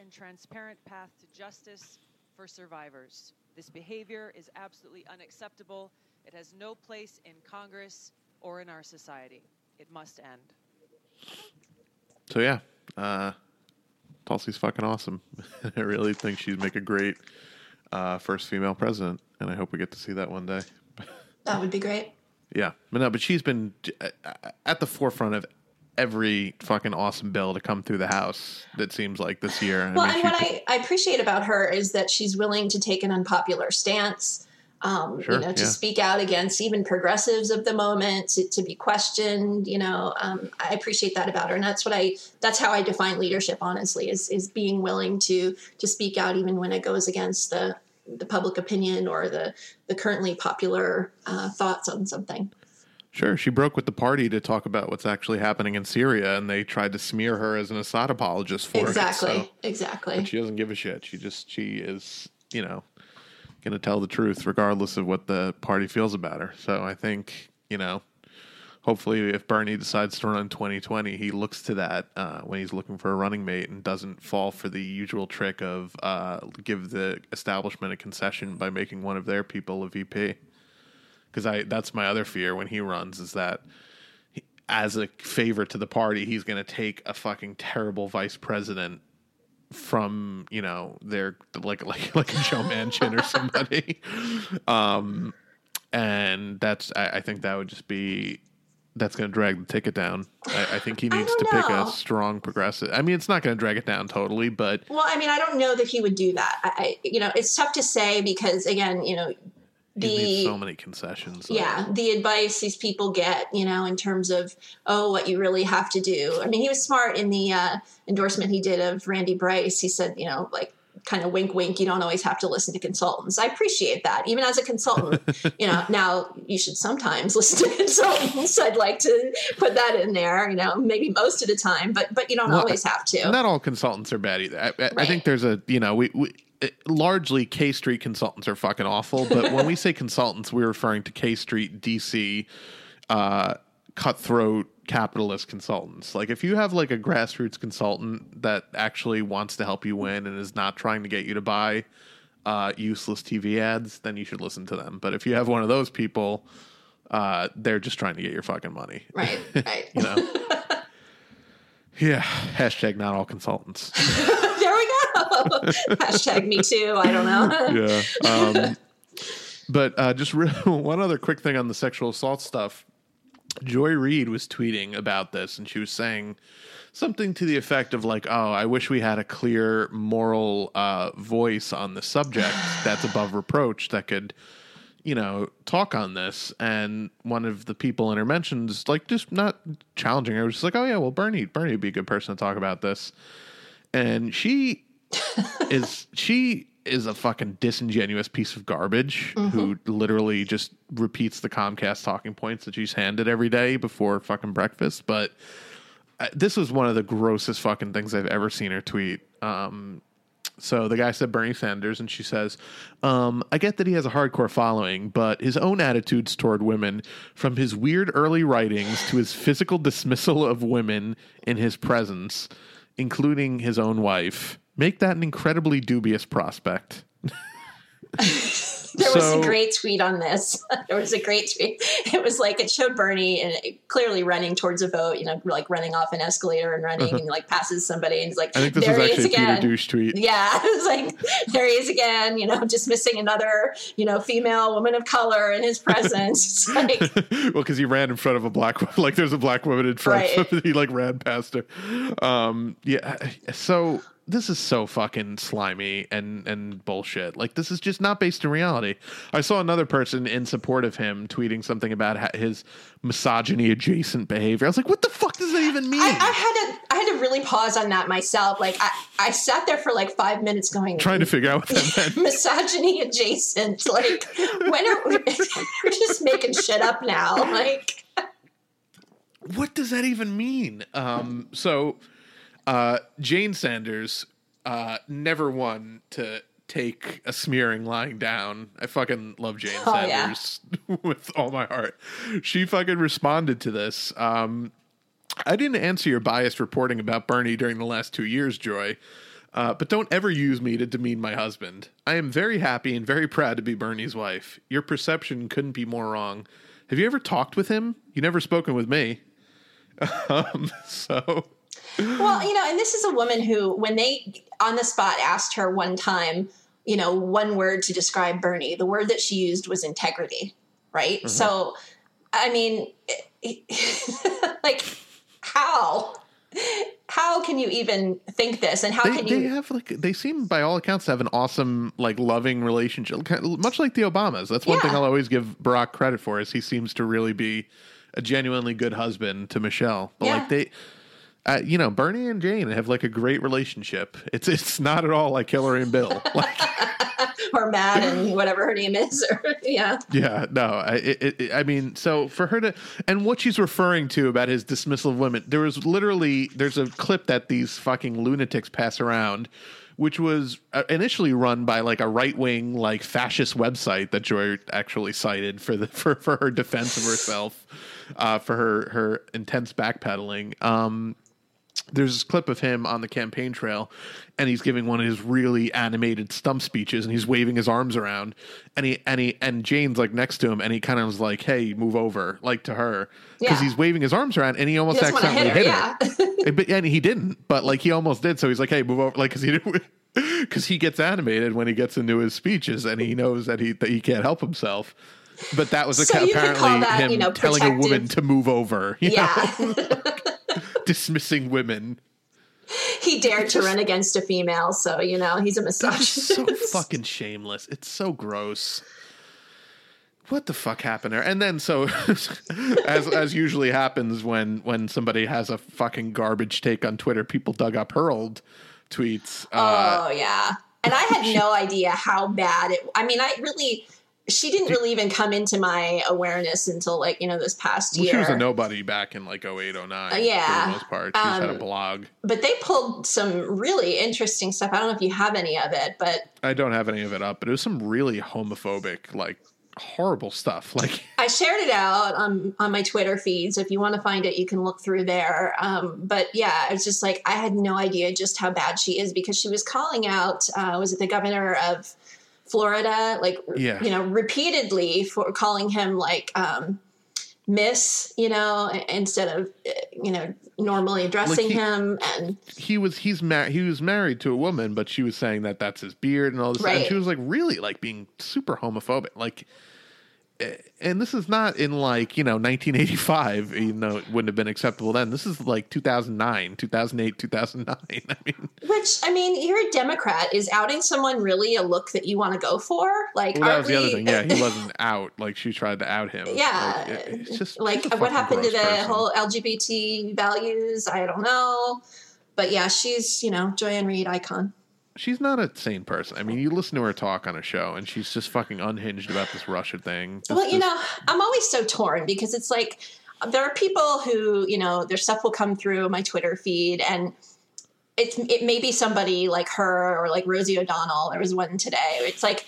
and transparent path to justice for survivors. This behavior is absolutely unacceptable. It has no place in Congress or in our society. It must end. So yeah, uh, Tulsi's fucking awesome. I really think she'd make a great uh, first female president, and I hope we get to see that one day. That would be great. Yeah, but no, but she's been uh, at the forefront of every fucking awesome bill to come through the house. That seems like this year. Well, I mean, and what I, I appreciate about her is that she's willing to take an unpopular stance. Um, Sure, you know, to yeah. speak out against even progressives of the moment, to, to be questioned. You know, um, I appreciate that about her, and that's what I. That's how I define leadership. Honestly, is is being willing to to speak out even when it goes against the the public opinion or the the currently popular uh, thoughts on something. Sure, she broke with the party to talk about what's actually happening in Syria, and they tried to smear her as an Assad apologist for exactly, it. So, exactly. but she doesn't give a shit. She just she is, you know, going to tell the truth regardless of what the party feels about her. So I think, you know, hopefully if Bernie decides to run in 2020, he looks to that uh, when he's looking for a running mate and doesn't fall for the usual trick of uh, give the establishment a concession by making one of their people a VP because I that's my other fear when he runs is that he, as a favor to the party, he's going to take a fucking terrible vice president from you know their like like like a Joe Manchin or somebody, um, and that's I, I think that would just be. That's going to drag the ticket down. I, I think he needs to don't pick a strong progressive. I mean, it's not going to drag it down totally, but Well, I mean, I don't know that he would do that. I, you know, it's tough to say because again, you know, the so many concessions. yeah, the advice these people get, you know, in terms of oh, what you really have to do. I mean, he was smart in the uh, endorsement he did of Randy Bryce. He said, you know, like kind of wink, wink. You don't always have to listen to consultants. I appreciate that, even as a consultant. you know, now you should sometimes listen to consultants. I'd like to put that in there. You know, maybe most of the time, but but you don't Well, always have to. Not all consultants are bad either. I, I, I think there's a you know we, we largely K Street consultants are fucking awful. But when we say consultants, we're referring to K Street DC uh, cutthroat capitalist consultants. Like if you have like a grassroots consultant that actually wants to help you win and is not trying to get you to buy uh, useless TV ads, then you should listen to them. But if you have one of those people, uh, they're just trying to get your fucking money. right, right. You know. Yeah. Hashtag not all consultants. there we go. Hashtag me too. I don't know. yeah. Um, but uh, just re- one other quick thing on the sexual assault stuff. Joy Reid was tweeting about this, and she was saying something to the effect of like, "Oh, I wish we had a clear moral uh, voice on the subject that's above reproach that could." you know, talk on this. And one of the people in her mentions, like, just not challenging her, was just like, oh, yeah, well, Bernie, Bernie would be a good person to talk about this. And she is, she is a fucking disingenuous piece of garbage who literally just repeats the Comcast talking points that she's handed every day before fucking breakfast. But uh, this was one of the grossest fucking things I've ever seen her tweet. Um, so the guy said Bernie Sanders, and she says, um, I get that he has a hardcore following, but his own attitudes toward women, from his weird early writings to his physical dismissal of women in his presence, including his own wife, make that an incredibly dubious prospect. There was a great tweet on this. there was a great tweet. It was like it showed Bernie and clearly running towards a vote, you know, like running off an escalator and running and like passes somebody and he's like, I think this there was he is actually a Peter. Douche tweet. Yeah, it was like there he is again, you know, dismissing another, you know, female woman of color in his presence. Like, well, because he ran in front of a black woman, like there's a black woman in front of Right. him, he like ran past her. Um, yeah, so this is so fucking slimy and and bullshit. Like this is just not based in reality. I saw another person in support of him tweeting something about his misogyny adjacent behavior. I was like, what the fuck does that even mean? I, I had to I had to really pause on that myself. Like I, I sat there for like five minutes going Trying to figure out what that meant. misogyny adjacent. Like when are we, we're just making shit up now? Like what does that even mean? Um, so uh, Jane Sanders uh, never won to take a smearing lying down. I fucking love Jane Oh, yeah. Sanders with all my heart. She fucking responded to this. Um, I didn't answer your biased reporting about Bernie during the last two years, Joy. Uh, but don't ever use me to demean my husband. I am very happy and very proud to be Bernie's wife. Your perception couldn't be more wrong. Have you ever talked with him? You never spoken with me. Um, so well, you know, and this is a woman who, when they on the spot asked her one time, you know, one word to describe Bernie, the word that she used was integrity, right? Mm-hmm. So, I mean, like, how? How can you even think this? And how they, can you? They have like they seem, by all accounts, to have an awesome, like, loving relationship, much like the Obamas. That's one yeah. thing I'll always give Barack credit for is he seems to really be a genuinely good husband to Michelle. But yeah. like they, uh, you know, Bernie and Jane have like a great relationship. It's it's not at all like Hillary and Bill. Like, or Matt and whatever her name is. Or, yeah. Yeah. No. I, it, it, I mean, so for her to and what she's referring to about his dismissal of women, there was literally there's a clip that these fucking lunatics pass around. Which was uh, initially run by like a right wing like fascist website that Joy actually cited for the for, for her defense of herself, uh, for her her intense backpedaling. Um, there's this clip of him on the campaign trail and he's giving one of his really animated stump speeches and he's waving his arms around and he and he and Jane's like next to him and he kind of was like hey move over like to her because yeah. he's waving his arms around and he almost he accidentally hit her, hit her. Yeah. but and he didn't but like he almost did so he's like hey move over like because he because he gets animated when he gets into his speeches and he knows that he that he can't help himself but that was so a, apparently that, him you know, telling a woman to move over yeah dismissing women. He dared to run against a female, so you know he's a misogynist. so fucking shameless. It's so gross. What the fuck happened there? And then so, as as usually happens when when somebody has a fucking garbage take on Twitter, people dug up her old tweets. Uh, oh yeah, and I had no idea how bad it. I mean, I really she didn't really even come into my awareness until like you know this past well, year. She was a nobody back in like 08, 09. Uh, yeah, for the most part, she um, had a um, blog. But they pulled some really interesting stuff. I don't know if you have any of it, but I don't have any of it up. But it was some really homophobic, like horrible stuff. Like I shared it out on on my Twitter feed, so if you want to find it, you can look through there. Um, but yeah, it's just like I had no idea just how bad she is because she was calling out. Uh, was it the governor of Florida, like yeah. you know, repeatedly for calling him like um, Miss, you know, instead of you know normally addressing like he, him. And he was he's married he was married to a woman, but she was saying that that's his beard and all this. Right. And she was like really like being super homophobic, like and this is not in like you know 1985 even though it wouldn't have been acceptable then. This is like 2009 2008 2009 i mean which i mean you're a democrat. Is outing someone really a look that you want to go for? Like well, that was we... the other thing. Yeah he wasn't out. Like she tried to out him. Yeah. Like, it's just like what happened to the person. whole lgbt values? I don't know. But yeah she's you know joy-ann icon she's not a sane person. I mean, you listen to her talk on a show, and she's just fucking unhinged about this Russia thing. This, well, you this... know, I'm always so torn because it's like there are people who, you know, their stuff will come through my Twitter feed, and it's it may be somebody like her or like Rosie O'Donnell. There was one today. It's like.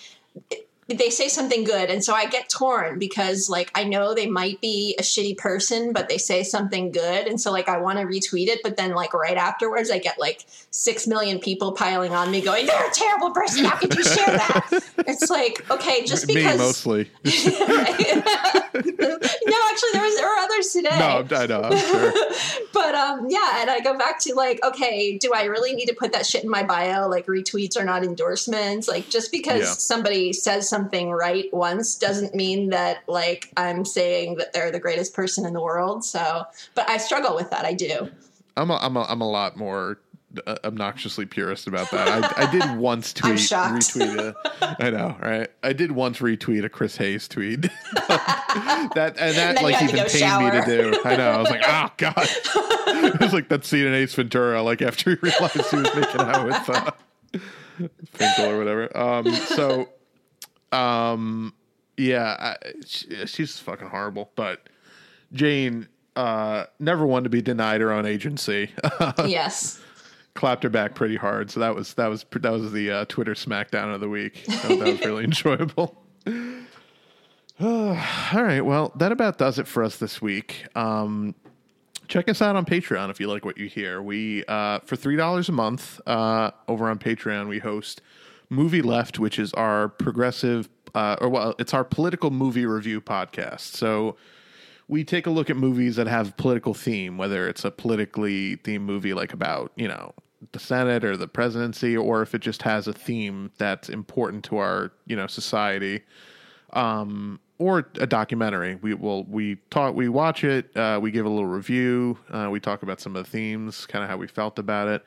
They say something good and so i get torn because like i know they might be a shitty person but they say something good and so like i want to retweet it but then like right afterwards i get like six million people piling on me going they're a terrible person how could you share that? It's like okay just because me mostly. No actually there was there were others today no i know I'm sure. but um yeah and i go back to like okay do i really need to put that shit in my bio like retweets are not endorsements like just because yeah. somebody says something right once doesn't mean that like I'm saying that they're the greatest person in the world. So, but I struggle with that. I do. I'm a, I'm a, I'm a lot more uh, obnoxiously purist about that. I, I did once tweet retweet a, I know, right? I did once retweet a Chris Hayes tweet. that and that and like even pained me to do. I know. I was like, oh god. it was like that scene in Ace Ventura, like after he realized he was making out with uh, Finkle or whatever. Um, so um, yeah, I, she, she's fucking horrible. But Jane uh, never wanted to be denied her own agency. yes. Clapped her back pretty hard. So that was that was that was the uh, Twitter smackdown of the week. that was really enjoyable. all right. Well, that about does it for us this week. Um, check us out on Patreon if you like what you hear. We uh, for three dollars a month uh, over on Patreon we host Movie Left, which is our progressive, uh, or well, it's our political movie review podcast. So we take a look at movies that have political theme, whether it's a politically themed movie like about, you know, the Senate or the presidency, or if it just has a theme that's important to our, you know, society. Um, or a documentary. We will we talk we watch it, uh, we give a little review, uh, we talk about some of the themes, kind of how we felt about it.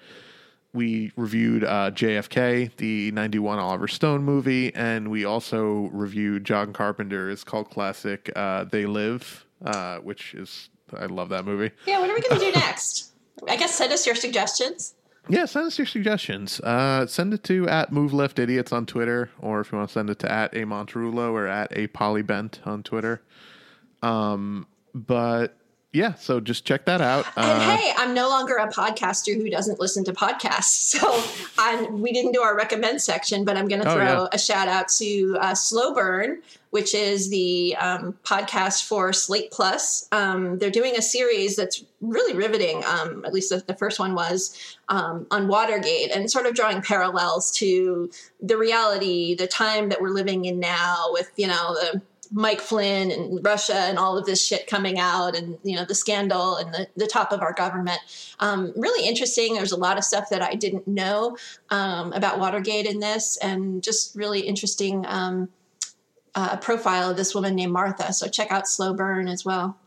We reviewed uh, JFK, the 91 Oliver Stone movie, and we also reviewed John Carpenter's cult classic uh, They Live, uh, which is I love that movie. Yeah, what are we going to do next? I guess send us your suggestions. Yeah, send us your suggestions. Uh, send it to at Move Left Idiots on Twitter, or if you want to send it to at a Monterulo or at a Polybent on Twitter. Um, but yeah, so just check that out. And Uh, hey, I'm no longer a podcaster who doesn't listen to podcasts. So i we didn't do our recommend section, but I'm going to Oh, throw yeah. a shout out to uh, Slow Burn, which is the um, podcast for Slate Plus. Um, they're doing a series that's really riveting. Um, at least the, the first one was um, on Watergate, and sort of drawing parallels to the reality, the time that we're living in now, with you know the Mike Flynn and Russia and all of this shit coming out and you know the scandal and the, the top of our government. Um, really interesting. There's a lot of stuff that I didn't know um, about Watergate in this, and just really interesting um, uh, profile of this woman named Martha. So check out Slow Burn as well.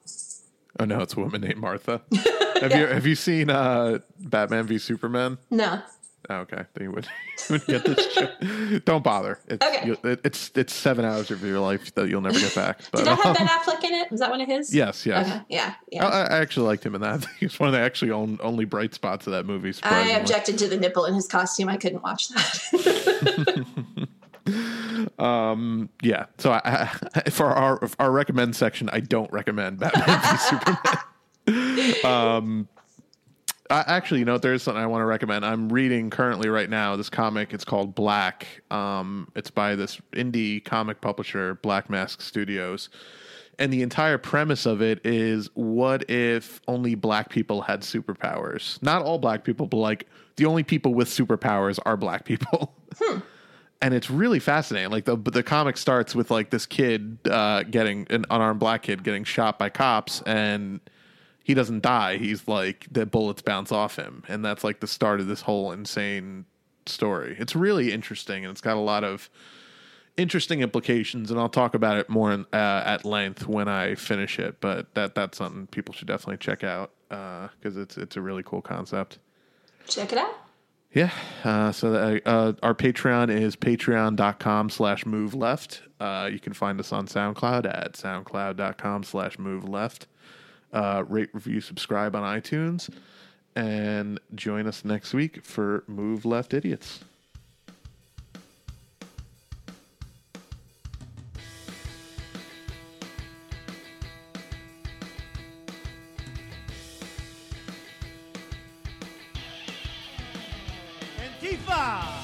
oh no, it's a woman named Martha. have you have you seen uh, Batman v Superman? No, Oh, okay, then you would, you would get this. Don't bother. It's, Okay. you- it, it's it's seven hours of your life that you'll never get back. But did that have Ben Affleck in it? Was that one of his? yes, yes. Okay. Yeah. Yeah. I actually liked him in that. He's one of the actually on, only bright spots of that movie. I objected to the nipple in his costume. I couldn't watch that. Um, yeah. So I, I, for our our recommend section, I don't recommend Batman v Superman. um, I, actually, you know, what, there is something I want to recommend. I'm reading currently right now this comic. It's called Black. Um, it's by this indie comic publisher, Black Mask Studios. And the entire premise of it is what if only black people had superpowers? Not all black people, but like the only people with superpowers are black people. and it's really fascinating. Like the the comic starts with like this kid uh, getting an unarmed black kid getting shot by cops, and he doesn't die. He's like the bullets bounce off him, and that's like the start of this whole insane story. It's really interesting, and it's got a lot of interesting implications, and I'll talk about it more in, uh, at length when I finish it. But that that's something people should definitely check out because it's it's a really cool concept. Check it out. Yeah. Uh, so that, uh, our Patreon is patreon.com slash move left. Uh, you can find us on SoundCloud at soundcloud.com slash move left. Uh, rate, review, subscribe on iTunes. And join us next week for Move Left Idiots. Antifa!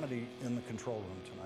Insanity in the control room tonight.